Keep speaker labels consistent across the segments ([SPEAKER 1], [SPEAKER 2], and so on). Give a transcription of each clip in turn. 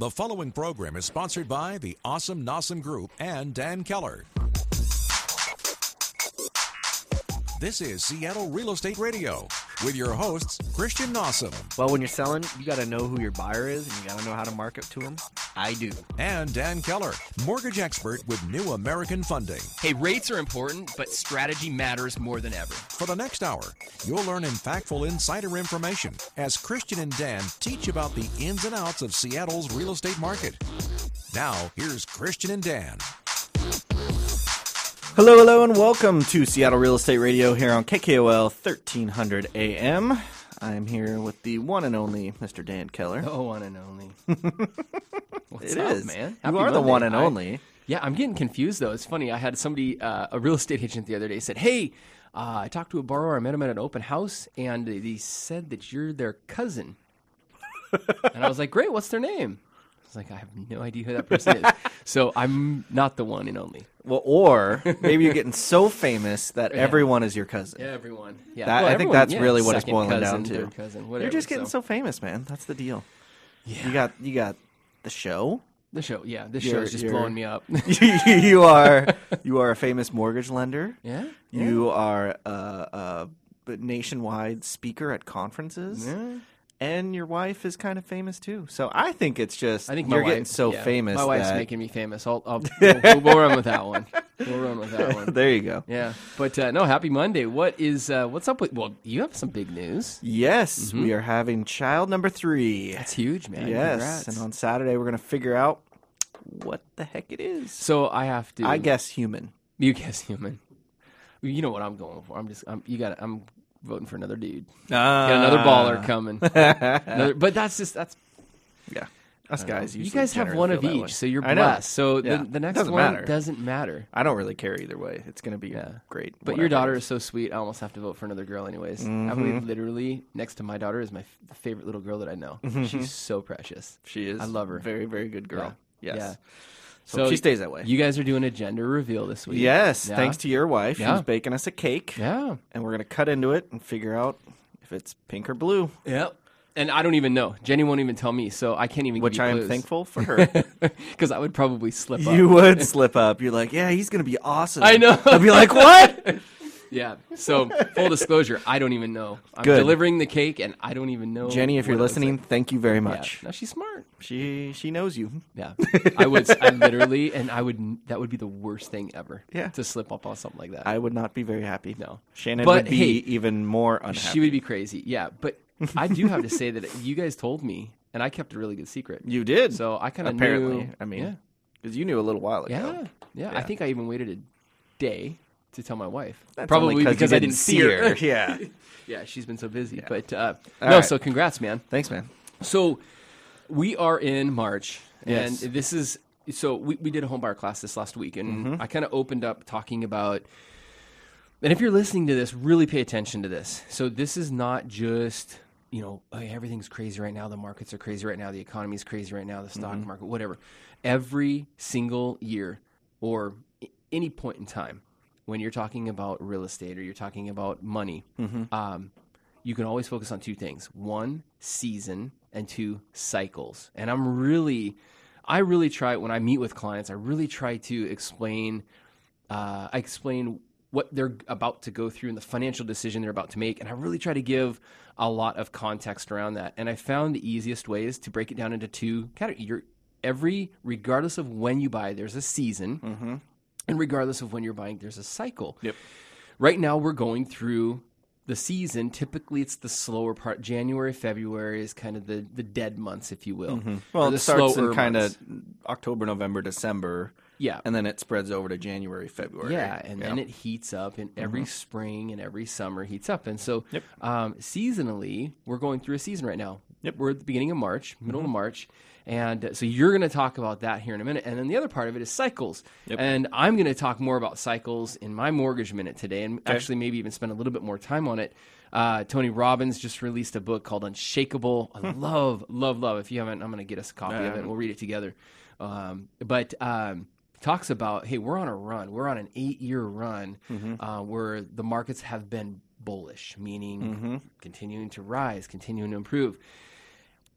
[SPEAKER 1] The following program is sponsored by the Awesome Nossum Group and Dan Keller. This is Seattle Real Estate Radio with your hosts, Christian Nossum
[SPEAKER 2] Well, when you're selling, you got to know who your buyer is and you got to know how to market to them. I do.
[SPEAKER 1] and Dan Keller, mortgage expert with New American Funding.
[SPEAKER 3] Hey, rates are important, but strategy matters more than ever.
[SPEAKER 1] For the next hour, you'll learn impactful insider information as Christian and Dan teach about the ins and outs of Seattle's real estate market. Now, here's Christian and Dan.
[SPEAKER 2] Hello, hello, and welcome to Seattle Real Estate Radio here on KKOL 1300 AM. I'm here with the one and only Mr. Dan Keller.
[SPEAKER 3] Oh, one and only. What's
[SPEAKER 2] It
[SPEAKER 3] up,
[SPEAKER 2] is.
[SPEAKER 3] man?
[SPEAKER 2] You
[SPEAKER 3] Happy
[SPEAKER 2] are the
[SPEAKER 3] Monday.
[SPEAKER 2] one and
[SPEAKER 3] I-
[SPEAKER 2] only.
[SPEAKER 3] yeah, I'm getting confused though. It's funny. I had somebody, uh, a real estate agent, the other day said, "Hey, uh, I talked to a borrower. I met him at an open house, and they said that you're their cousin." and I was like, "Great. What's their name?" I was like, "I have no idea who that person is." so I'm not the one and only.
[SPEAKER 2] Well, or maybe you're getting so famous that everyone is your cousin.
[SPEAKER 3] Yeah, Everyone. Yeah.
[SPEAKER 2] That-
[SPEAKER 3] Well,
[SPEAKER 2] I think that's
[SPEAKER 3] yeah,
[SPEAKER 2] really what it's
[SPEAKER 3] second
[SPEAKER 2] boiling
[SPEAKER 3] cousin,
[SPEAKER 2] down to.
[SPEAKER 3] cousin, whatever.
[SPEAKER 2] You're just getting so. famous, man. That's the deal.
[SPEAKER 3] Yeah.
[SPEAKER 2] You got you got the show.
[SPEAKER 3] the show. Yeah, this
[SPEAKER 2] You're-
[SPEAKER 3] show is just blowing me up.
[SPEAKER 2] you are you are a famous mortgage lender.
[SPEAKER 3] yeah.
[SPEAKER 2] You are a, a nationwide speaker at conferences.
[SPEAKER 3] Yeah.
[SPEAKER 2] And your wife is kind of famous too. So I think it's just
[SPEAKER 3] I think my
[SPEAKER 2] you're
[SPEAKER 3] wife,
[SPEAKER 2] getting so
[SPEAKER 3] yeah,
[SPEAKER 2] famous.
[SPEAKER 3] My wife's
[SPEAKER 2] that,
[SPEAKER 3] making me famous. I'll, I'll we'll, we'll run with that one. We'll run with that one.
[SPEAKER 2] there you go.
[SPEAKER 3] Yeah, but uh, no, happy Monday. What is uh, what's up with? Well, you have some big news.
[SPEAKER 2] Yes, we are having child number three.
[SPEAKER 3] That's huge, man.
[SPEAKER 2] yes,
[SPEAKER 3] Congrats.
[SPEAKER 2] and on Saturday we're gonna figure out what the heck it is.
[SPEAKER 3] so I have to.
[SPEAKER 2] I guess human.
[SPEAKER 3] you guess human. You know what I'm going for. I'm just. I'm, you got. I'm voting for another dude.
[SPEAKER 2] Uh,
[SPEAKER 3] Got another baller coming. Another, but that's just that's.
[SPEAKER 2] Yeah, us guys.
[SPEAKER 3] You guys have one of each, so you're
[SPEAKER 2] I know.
[SPEAKER 3] blessed. So
[SPEAKER 2] Yeah.
[SPEAKER 3] the, the next
[SPEAKER 2] Doesn't
[SPEAKER 3] one
[SPEAKER 2] matter.
[SPEAKER 3] doesn't matter.
[SPEAKER 2] I don't really care either way. It's gonna be
[SPEAKER 3] Yeah.
[SPEAKER 2] great.
[SPEAKER 3] But your
[SPEAKER 2] whatever
[SPEAKER 3] daughter is so sweet. I almost have to vote for another girl, anyways. I
[SPEAKER 2] Mm-hmm.
[SPEAKER 3] believe literally next to my daughter is my f- favorite little girl that I know. She's so precious.
[SPEAKER 2] She is.
[SPEAKER 3] I love her.
[SPEAKER 2] Very, very good girl.
[SPEAKER 3] Yeah.
[SPEAKER 2] Yes.
[SPEAKER 3] Yeah.
[SPEAKER 2] So she stays that way.
[SPEAKER 3] You guys are doing a gender reveal this week.
[SPEAKER 2] Yes,
[SPEAKER 3] Yeah.
[SPEAKER 2] thanks to your wife,
[SPEAKER 3] Yeah.
[SPEAKER 2] who's baking us a cake,
[SPEAKER 3] Yeah.
[SPEAKER 2] and we're gonna cut into it and figure out if it's pink or blue.
[SPEAKER 3] Yep. And I don't even know. Jenny won't even tell me, so I can't even.
[SPEAKER 2] Which I am thankful for her.
[SPEAKER 3] because I would probably slip up.
[SPEAKER 2] you would slip up. You're like, yeah, he's gonna be awesome.
[SPEAKER 3] I know.
[SPEAKER 2] I'd be like, what?
[SPEAKER 3] Yeah. So full disclosure, I don't even know. I'm
[SPEAKER 2] Good.
[SPEAKER 3] delivering the cake, and I don't even know.
[SPEAKER 2] Jenny, if you're
[SPEAKER 3] it looks
[SPEAKER 2] listening,
[SPEAKER 3] like.
[SPEAKER 2] thank you very
[SPEAKER 3] Yeah.
[SPEAKER 2] much.
[SPEAKER 3] No, she's smart.
[SPEAKER 2] She she knows you.
[SPEAKER 3] Yeah, I would. I literally, and I would. That would be the worst thing ever.
[SPEAKER 2] Yeah.
[SPEAKER 3] to slip up on something like that.
[SPEAKER 2] I would not be very happy.
[SPEAKER 3] No.
[SPEAKER 2] Shannon
[SPEAKER 3] But,
[SPEAKER 2] would be
[SPEAKER 3] hey,
[SPEAKER 2] even more unhappy.
[SPEAKER 3] she would be crazy. Yeah, but I do have to say that you guys told me, and I kept a really good secret.
[SPEAKER 2] you did.
[SPEAKER 3] So I kind of
[SPEAKER 2] apparently,
[SPEAKER 3] Knew,
[SPEAKER 2] I mean,
[SPEAKER 3] yeah,
[SPEAKER 2] because you knew a little while ago.
[SPEAKER 3] yeah, yeah, I think I even waited a day to tell my wife.
[SPEAKER 2] That's
[SPEAKER 3] Probably
[SPEAKER 2] only
[SPEAKER 3] because
[SPEAKER 2] you
[SPEAKER 3] I didn't see her.
[SPEAKER 2] yeah.
[SPEAKER 3] yeah, she's been so busy. But uh, no,
[SPEAKER 2] right.
[SPEAKER 3] so congrats, man.
[SPEAKER 2] Thanks, man.
[SPEAKER 3] So we are in March,
[SPEAKER 2] Yes.
[SPEAKER 3] and this is so we, we did a home buyer class this last week, and
[SPEAKER 2] Mm-hmm.
[SPEAKER 3] I kind of opened up talking about. And if you're listening to this, really pay attention to this. So this is not just you know oh, yeah, everything's crazy right now, the markets are crazy right now, the economy is crazy right now, the stock
[SPEAKER 2] Mm-hmm.
[SPEAKER 3] market, whatever. Every single year or any point in time when you're talking about real estate or you're talking about money,
[SPEAKER 2] Mm-hmm.
[SPEAKER 3] um, you can always focus on two things one season and two cycles. And i'm really i really try when i meet with clients i really try to explain uh, i explain what they're about to go through and the financial decision they're about to make. And i really try to give a lot of context around that. And i found the easiest way is to break it down into two categories. Your every regardless of when you buy there's a season and regardless of when you're buying there's a cycle
[SPEAKER 2] Yep.
[SPEAKER 3] right now we're going through the season typically it's the slower part january february is kind of the, the dead months if you will
[SPEAKER 2] Mm-hmm. Well, it starts in kind of October, November, December,
[SPEAKER 3] yeah
[SPEAKER 2] and then it spreads over to January, February.
[SPEAKER 3] yeah and then it heats up and every spring and every summer heats up and so
[SPEAKER 2] Mm-hmm. Yep.
[SPEAKER 3] um, seasonally we're going through a season right now
[SPEAKER 2] Yep. Mm-hmm.
[SPEAKER 3] we're at the beginning of march middle of march and so you're going to talk about that here in a minute. And then the other part of it is cycles. And i'm going to talk more about cycles in my mortgage minute today and actually maybe even spend a little bit more time on it. Uh, tony robbins just released a book called unshakable. I love love love. If you haven't i'm going to get us a copy of it. And we'll read it together. Um, but um, talks about hey we're on a run. We're on an eight year run uh, where the markets have been bullish meaning continuing to rise continuing to improve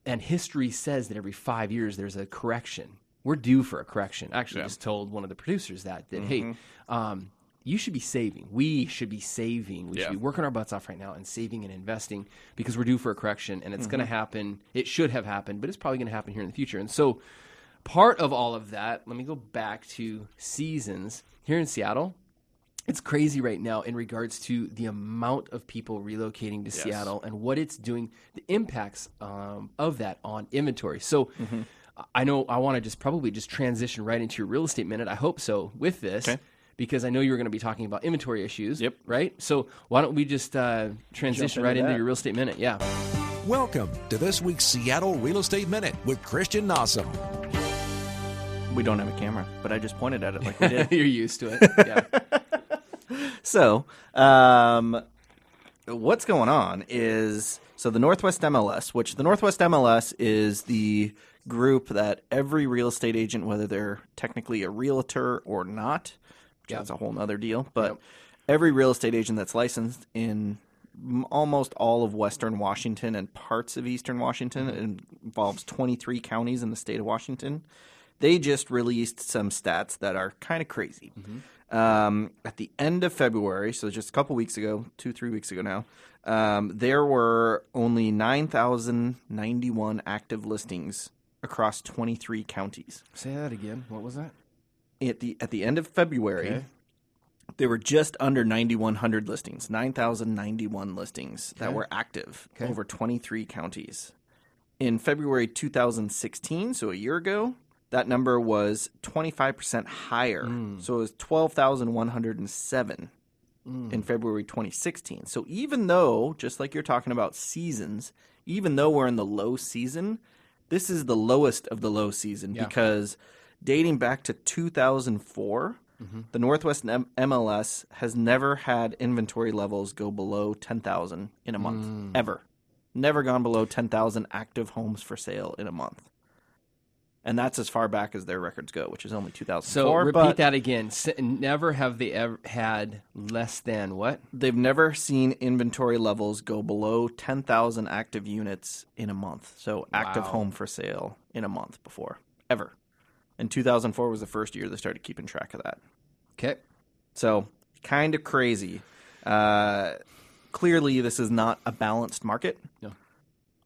[SPEAKER 3] and history says that every five years there's a correction. We're due for a correction. Actually,
[SPEAKER 2] Yeah.
[SPEAKER 3] just told one of the producers that that hey,
[SPEAKER 2] Mm-hmm.
[SPEAKER 3] um, you should be saving. We should be saving. We
[SPEAKER 2] Yeah.
[SPEAKER 3] should be working our butts off right now and saving and investing because we're due for a correction, and it's going
[SPEAKER 2] Mm-hmm.
[SPEAKER 3] to happen. It should have happened, but it's probably going to happen here in the future. And so, part of all of that, let me go back to seasons here in Seattle. It's crazy right now in regards to the amount of people relocating to Seattle and what it's doing, the impacts um, of that on inventory. So,
[SPEAKER 2] Mm-hmm.
[SPEAKER 3] I know I want to just probably just transition right into your real estate minute. I hope so with this.
[SPEAKER 2] Okay.
[SPEAKER 3] Because I know you're going to be talking about inventory issues.
[SPEAKER 2] Yep.
[SPEAKER 3] Right. So why don't we just uh, transition
[SPEAKER 2] into
[SPEAKER 3] right into your real estate minute? Yeah.
[SPEAKER 1] Welcome to this week's Seattle Real Estate Minute with Christian Nossum.
[SPEAKER 2] We don't have a camera, but I just pointed at it like we did.
[SPEAKER 3] you're used to it. Yeah.
[SPEAKER 2] So, um, what's going on is so the Northwest MLS, which the Northwest MLS is the group that every real estate agent, whether they're technically a realtor or not, which
[SPEAKER 3] Yeah.
[SPEAKER 2] that's a whole other deal, but
[SPEAKER 3] Yep.
[SPEAKER 2] every real estate agent that's licensed in almost all of Western Washington and parts of Eastern Washington, it involves 23 counties in the state of Washington. They just released some stats that are kind of crazy. Um, at the end of February, so just a couple weeks ago, two, three weeks ago now, um, there were only 9,091 active listings across 23 counties.
[SPEAKER 3] Say that again. What was that?
[SPEAKER 2] At the at the end of February,
[SPEAKER 3] Okay.
[SPEAKER 2] there were just under 9,100 listings, 9,091 listings that were active
[SPEAKER 3] Okay.
[SPEAKER 2] over 23 counties. In February 2016, so a year ago, that number was 25% higher.
[SPEAKER 3] Hmm.
[SPEAKER 2] So it was 12,107 in February 2016. So even though, just like you're talking about seasons, even though we're in the low season, this is the lowest of the low season
[SPEAKER 3] Yeah.
[SPEAKER 2] because dating back to 2004,
[SPEAKER 3] Mm-hmm.
[SPEAKER 2] the Northwest M- MLS has never had inventory levels go below 10,000 in a month,
[SPEAKER 3] Mm.
[SPEAKER 2] ever. Never gone below 10,000 active homes for sale in a month. And that's as far back as their records go, which is only 2004.
[SPEAKER 3] So repeat
[SPEAKER 2] but
[SPEAKER 3] that again. S- Never have they ever had less than what?
[SPEAKER 2] They've never seen inventory levels go below 10,000 active units in a month. So active
[SPEAKER 3] Wow.
[SPEAKER 2] home for sale in a month before, ever. And 2004 was the first year they started keeping track of that.
[SPEAKER 3] Okay.
[SPEAKER 2] So kind of crazy. Uh, clearly, this is not a balanced market.
[SPEAKER 3] No.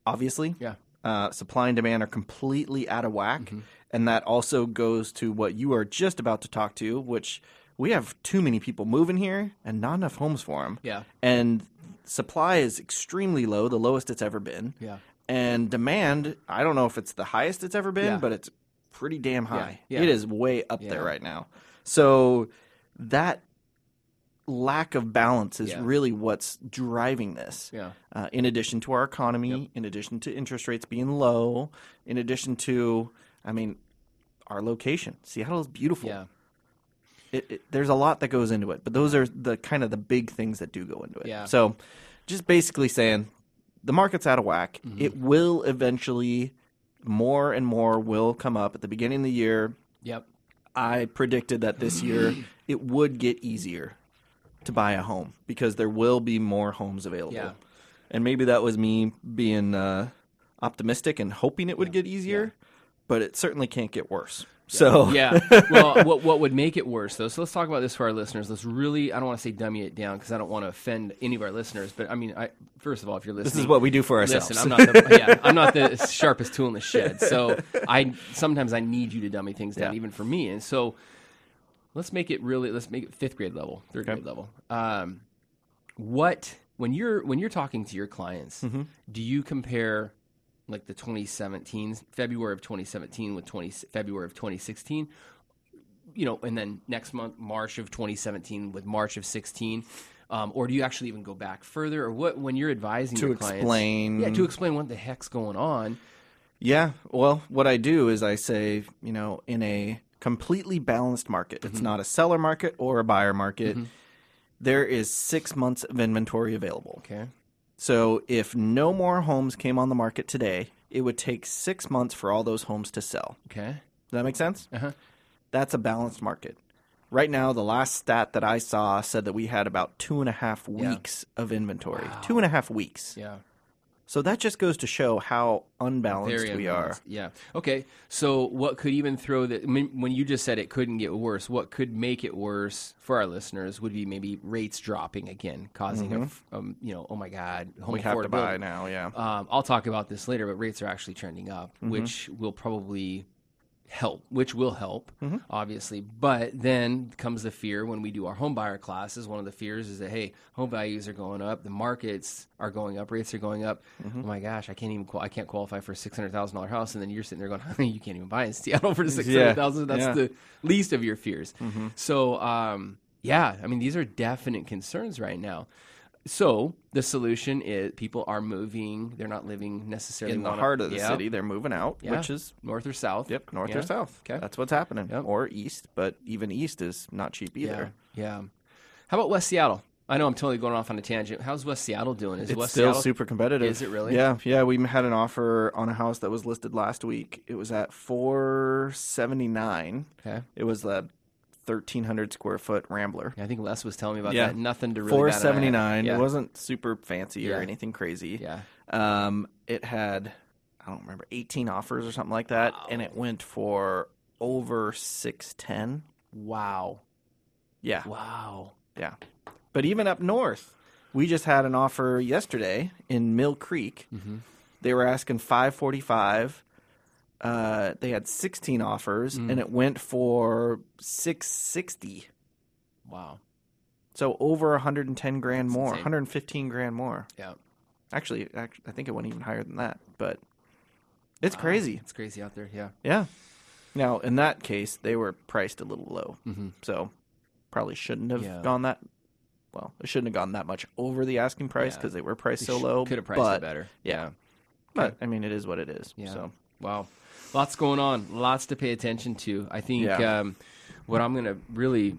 [SPEAKER 2] Obviously,
[SPEAKER 3] Yeah.
[SPEAKER 2] Uh, supply and demand are completely out of whack,
[SPEAKER 3] Mm-hmm.
[SPEAKER 2] and that also goes to what you are just about to talk to, which we have too many people moving here and not enough homes for them.
[SPEAKER 3] Yeah.
[SPEAKER 2] and supply is extremely low, the lowest it's ever been.
[SPEAKER 3] Yeah.
[SPEAKER 2] and demand, I don't know if it's the highest it's ever been,
[SPEAKER 3] Yeah.
[SPEAKER 2] but it's pretty damn high.
[SPEAKER 3] Yeah.
[SPEAKER 2] It is way up
[SPEAKER 3] Yeah.
[SPEAKER 2] there right now. So that lack of balance is
[SPEAKER 3] Yeah.
[SPEAKER 2] really what's driving this.
[SPEAKER 3] Yeah.
[SPEAKER 2] Uh, in addition to our economy, in addition to interest rates being low, in addition to, I mean, our location. Seattle is beautiful.
[SPEAKER 3] Yeah.
[SPEAKER 2] It, it, there's a lot that goes into it, but those are the kind of the big things that do go into it.
[SPEAKER 3] Yeah.
[SPEAKER 2] So, just basically saying, the market's out of whack.
[SPEAKER 3] Mm-hmm.
[SPEAKER 2] It will eventually, more and more will come up at the beginning of the year.
[SPEAKER 3] Yep.
[SPEAKER 2] I predicted that this year it would get easier to buy a home because there will be more homes available.
[SPEAKER 3] Yeah.
[SPEAKER 2] And maybe that was me being uh, optimistic and hoping it would get easier, but it certainly can't get worse. So
[SPEAKER 3] Yeah. Well, what what would make it worse though? So let's talk about this for our listeners. Let's really. I don't want to say dummy it down because I don't want to offend any of our listeners. But I mean, I first of all, if you're listening,
[SPEAKER 2] this is what we do for ourselves.
[SPEAKER 3] Listen, I'm not the, yeah, I'm not the sharpest tool in the shed. So I sometimes I need you to dummy things down,
[SPEAKER 2] Yeah.
[SPEAKER 3] even for me. And so let's make it really let's make it fifth grade level, third
[SPEAKER 2] Okay.
[SPEAKER 3] grade level. Um, what when you're when you're talking to your clients,
[SPEAKER 2] Mm-hmm.
[SPEAKER 3] do you compare like the 2017 February of 2017 with 20 February of 2016? You know, and then next month March of 2017 with March of 16. Um, or do you actually even go back further, or what? When you're advising
[SPEAKER 2] To
[SPEAKER 3] your clients,
[SPEAKER 2] explain-
[SPEAKER 3] yeah, to explain what the heck's going on.
[SPEAKER 2] Yeah. Well, what I do is I say, you know, in a completely balanced market,
[SPEAKER 3] Mm-hmm.
[SPEAKER 2] it's not a seller market or a buyer market, there is six months of inventory available.
[SPEAKER 3] Okay,
[SPEAKER 2] So if no more homes came on the market today, it would take six months for all those homes to sell.
[SPEAKER 3] okay,
[SPEAKER 2] Does that make sense?
[SPEAKER 3] uh-huh.
[SPEAKER 2] That's a balanced market. Right now, the last stat that I saw said that we had about two and a half
[SPEAKER 3] Yeah.
[SPEAKER 2] weeks of inventory. Two and a half weeks.
[SPEAKER 3] yeah,
[SPEAKER 2] So that just goes to show how unbalanced
[SPEAKER 3] Very
[SPEAKER 2] we are.
[SPEAKER 3] Yeah. Okay. So what could even throw I mean, when you just said it couldn't get worse? What could make it worse for our listeners would be maybe rates dropping again, causing a f- um, you know, oh my God, home
[SPEAKER 2] Mm-hmm. We have to buy now, yeah.
[SPEAKER 3] Um, I'll talk about this later, but rates are actually trending up,
[SPEAKER 2] Mm-hmm.
[SPEAKER 3] which will probably help, which will help,
[SPEAKER 2] Mm-hmm.
[SPEAKER 3] obviously. But then comes the fear when we do our home buyer classes. One of the fears is that hey, home values are going up, the markets are going up, rates are going up.
[SPEAKER 2] Mm-hmm.
[SPEAKER 3] Oh my gosh, I can't even I can't qualify for a six hundred thousand dollar house, and then you're sitting there going, you can't even buy in Seattle for six hundred thousand. That's
[SPEAKER 2] yeah.
[SPEAKER 3] the least of your fears. So um, yeah, I mean these are definite concerns right now so the solution is people are moving. They're not living necessarily
[SPEAKER 2] in the heart of the
[SPEAKER 3] yeah.
[SPEAKER 2] city. They're moving out,
[SPEAKER 3] yeah.
[SPEAKER 2] which is
[SPEAKER 3] north or south.
[SPEAKER 2] Yep, north
[SPEAKER 3] yeah.
[SPEAKER 2] or south.
[SPEAKER 3] Okay,
[SPEAKER 2] that's what's happening.
[SPEAKER 3] Yep.
[SPEAKER 2] Or east, but even east is not cheap either.
[SPEAKER 3] Yeah. How about West Seattle? I know I'm totally going off on a tangent. How's West Seattle doing? Is
[SPEAKER 2] it's
[SPEAKER 3] West
[SPEAKER 2] still
[SPEAKER 3] Seattle,
[SPEAKER 2] super competitive?
[SPEAKER 3] Is it really?
[SPEAKER 2] Yeah, yeah. We had an offer on a house that was listed last week. It was at four seventy nine.
[SPEAKER 3] Okay.
[SPEAKER 2] It was the 1300 square foot Rambler.
[SPEAKER 3] Yeah, I think Les was telling me about
[SPEAKER 2] Yeah.
[SPEAKER 3] that. Nothing to really.
[SPEAKER 2] 479.
[SPEAKER 3] Yeah.
[SPEAKER 2] It wasn't super fancy
[SPEAKER 3] Yeah.
[SPEAKER 2] or anything crazy.
[SPEAKER 3] Yeah.
[SPEAKER 2] Um, it had, I don't remember, 18 offers or something like that, and it went for over 610.
[SPEAKER 3] Wow.
[SPEAKER 2] Yeah,
[SPEAKER 3] Wow.
[SPEAKER 2] yeah. But even up north, we just had an offer yesterday in Mill Creek.
[SPEAKER 3] Mm-hmm.
[SPEAKER 2] They were asking 545, uh, they had sixteen offers,
[SPEAKER 3] Mm.
[SPEAKER 2] and it went for six sixty.
[SPEAKER 3] Wow.
[SPEAKER 2] So over 110 grand more,
[SPEAKER 3] insane.
[SPEAKER 2] 115 grand more.
[SPEAKER 3] Yeah.
[SPEAKER 2] Actually, act- I think it went even higher than that, but it's crazy.
[SPEAKER 3] It's crazy out there. Yeah.
[SPEAKER 2] Yeah. Now, in that case, they were priced a little low.
[SPEAKER 3] Mhm.
[SPEAKER 2] So probably shouldn't have
[SPEAKER 3] Yeah.
[SPEAKER 2] gone that well, it shouldn't have gone that much over the asking price
[SPEAKER 3] Yeah.
[SPEAKER 2] because they were priced so low.
[SPEAKER 3] Could have priced
[SPEAKER 2] but,
[SPEAKER 3] it better.
[SPEAKER 2] yeah. But I mean, it is what it is.
[SPEAKER 3] Yeah.
[SPEAKER 2] So
[SPEAKER 3] Wow. Lots going on. Lots to pay attention to. I think
[SPEAKER 2] Yeah.
[SPEAKER 3] um, what I'm going to really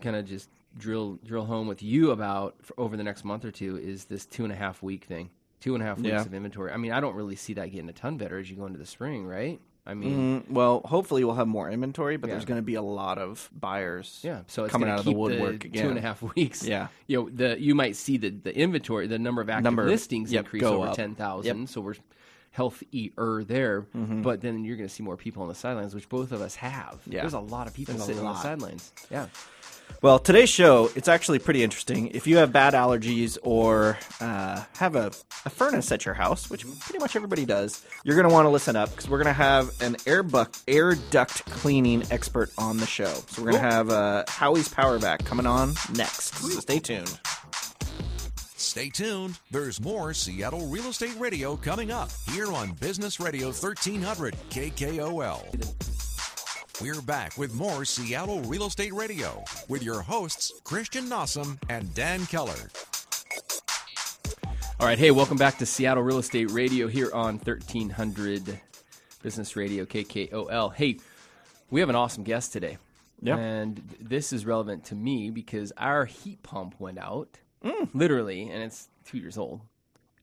[SPEAKER 3] kind of just drill drill home with you about over the next month or two is this two and a half week thing. Two and a half weeks
[SPEAKER 2] Yeah.
[SPEAKER 3] of inventory. I mean, I don't really see that getting a ton better as you go into the spring, right? I mean,
[SPEAKER 2] Mm, well, hopefully we'll have more inventory, but
[SPEAKER 3] Yeah.
[SPEAKER 2] there's going to be a lot of buyers.
[SPEAKER 3] yeah. So it's
[SPEAKER 2] coming out of the woodwork again.
[SPEAKER 3] Two and a half weeks.
[SPEAKER 2] Yeah.
[SPEAKER 3] You know, the you might see the the inventory, the number of active
[SPEAKER 2] Number-
[SPEAKER 3] listings
[SPEAKER 2] yep,
[SPEAKER 3] increase over
[SPEAKER 2] up.
[SPEAKER 3] ten thousand. So we're healthier there, but then you're going to see more people on the sidelines, which both of us have.
[SPEAKER 2] Yeah.
[SPEAKER 3] There's a lot of people
[SPEAKER 2] There's
[SPEAKER 3] sitting on the sidelines. Yeah.
[SPEAKER 2] Well, today's show, it's actually pretty interesting. If you have bad allergies or uh, have a, a furnace at your house, which pretty much everybody does, you're going to want to listen up because we're going to have an air, buck, air duct cleaning expert on the show. So we're going to have uh, Howie's Power Vac coming on next. So stay tuned.
[SPEAKER 1] Stay tuned. There's more Seattle Real Estate Radio coming up here on Business Radio 1300 KKOL. We're back with more Seattle Real Estate Radio with your hosts, Christian Nossum and Dan Keller.
[SPEAKER 3] All right. Hey, welcome back to Seattle Real Estate Radio here on 1300 Business Radio KKOL. Hey, we have an awesome guest today.
[SPEAKER 2] Yeah.
[SPEAKER 3] And this is relevant to me because our heat pump went out,
[SPEAKER 2] Mm.
[SPEAKER 3] literally, and it's two years old,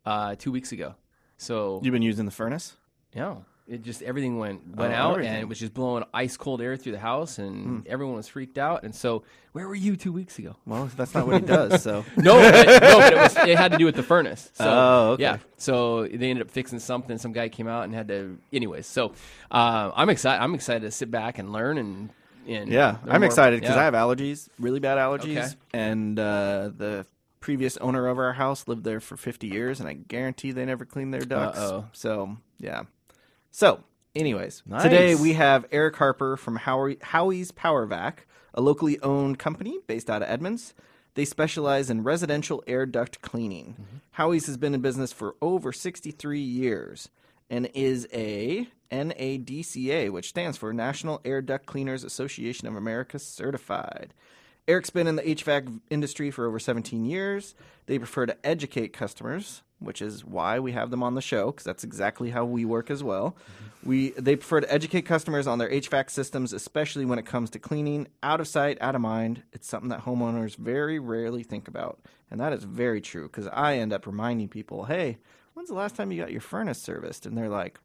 [SPEAKER 3] uh, two weeks ago. So,
[SPEAKER 2] You've been using the furnace?
[SPEAKER 3] yeah, it just everything went went
[SPEAKER 2] Oh,
[SPEAKER 3] out,
[SPEAKER 2] everything.
[SPEAKER 3] and it was just blowing ice cold air through the house, and
[SPEAKER 2] Hmm.
[SPEAKER 3] everyone was freaked out. And so, where were you two weeks ago?
[SPEAKER 2] Well, that's not what he does, so.
[SPEAKER 3] No, but, no, but it, was, it had to do with the furnace. So,
[SPEAKER 2] Oh, okay.
[SPEAKER 3] Yeah. So they ended up fixing something. Some guy came out and had to. Anyways, so uh, I'm excited. I'm excited to sit back and learn and. and
[SPEAKER 2] Yeah,
[SPEAKER 3] learn
[SPEAKER 2] I'm
[SPEAKER 3] more.
[SPEAKER 2] excited because
[SPEAKER 3] Yeah.
[SPEAKER 2] I have allergies, really bad allergies,
[SPEAKER 3] Okay.
[SPEAKER 2] and uh, the previous owner of our house lived there for 50 years, and I guarantee they never cleaned their ducts.
[SPEAKER 3] Uh-oh.
[SPEAKER 2] So yeah. So, anyways,
[SPEAKER 3] Nice.
[SPEAKER 2] today we have Eric Harper from Howie, Howie's Power Vac, a locally owned company based out of Edmonds. They specialize in residential air duct cleaning.
[SPEAKER 3] Mm-hmm.
[SPEAKER 2] Howie's has been in business for over 63 years and is a NADCA, which stands for National Air Duct Cleaners Association of America certified. Eric's been in the HVAC industry for over 17 years. They prefer to educate customers, which is why we have them on the show because that's exactly how we work as well. We they prefer to educate customers on their HVAC systems, especially when it comes to cleaning. Out of sight, out of mind. It's something that homeowners very rarely think about, and that is very true because I end up reminding people, "Hey, when's the last time you got your furnace serviced?" And they're like,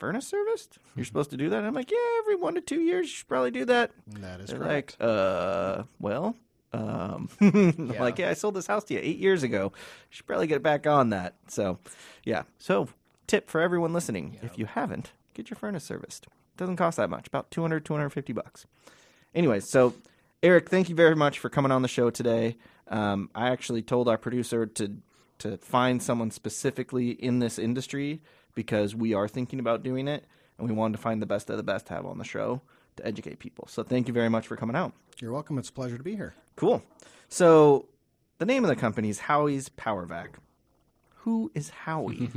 [SPEAKER 2] "Furnace serviced? You're supposed to do that?" And I'm like, "Yeah, every one to two years, you should probably do that."
[SPEAKER 4] That is
[SPEAKER 2] They're
[SPEAKER 4] correct.
[SPEAKER 2] like, uh, well, Um, I'm Like, yeah, I sold this house to you eight years ago. You should probably get back on that. So, yeah. So, tip for everyone listening: if you haven't, get your furnace serviced. Doesn't cost that much, about 200, 250 bucks. Anyways, so Eric, thank you very much for coming on the show today. Um, I actually told our producer to to find someone specifically in this industry because we are thinking about doing it, and we wanted to find the best of the best to have on the show to educate people. So, thank you very much for coming out.
[SPEAKER 4] You're welcome. It's a pleasure to be here.
[SPEAKER 2] Cool. So the name of the company is Howie's Power Vac. Who is Howie?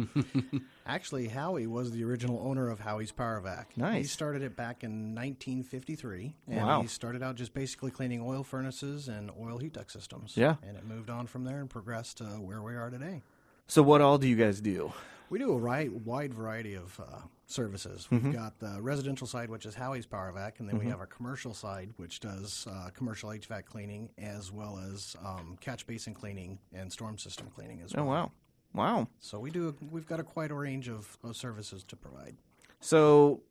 [SPEAKER 4] Actually, Howie was the original owner of Howie's Power Vac.
[SPEAKER 2] Nice.
[SPEAKER 4] He started it back in 1953, and
[SPEAKER 2] Wow.
[SPEAKER 4] he started out just basically cleaning oil furnaces and oil heat duct systems.
[SPEAKER 2] Yeah.
[SPEAKER 4] and it moved on from there and progressed to where we are today.
[SPEAKER 2] So what all do you guys do?
[SPEAKER 4] We do a ri- wide variety of uh, services.
[SPEAKER 2] Mm-hmm.
[SPEAKER 4] We've got the residential side, which is Howie's Power Vac, and then we have a commercial side, which does uh, commercial HVAC cleaning as well as um, catch basin cleaning and storm system cleaning as well.
[SPEAKER 2] Oh wow. Wow.
[SPEAKER 4] So we do. We've got a quite a range of, of services to provide.
[SPEAKER 2] So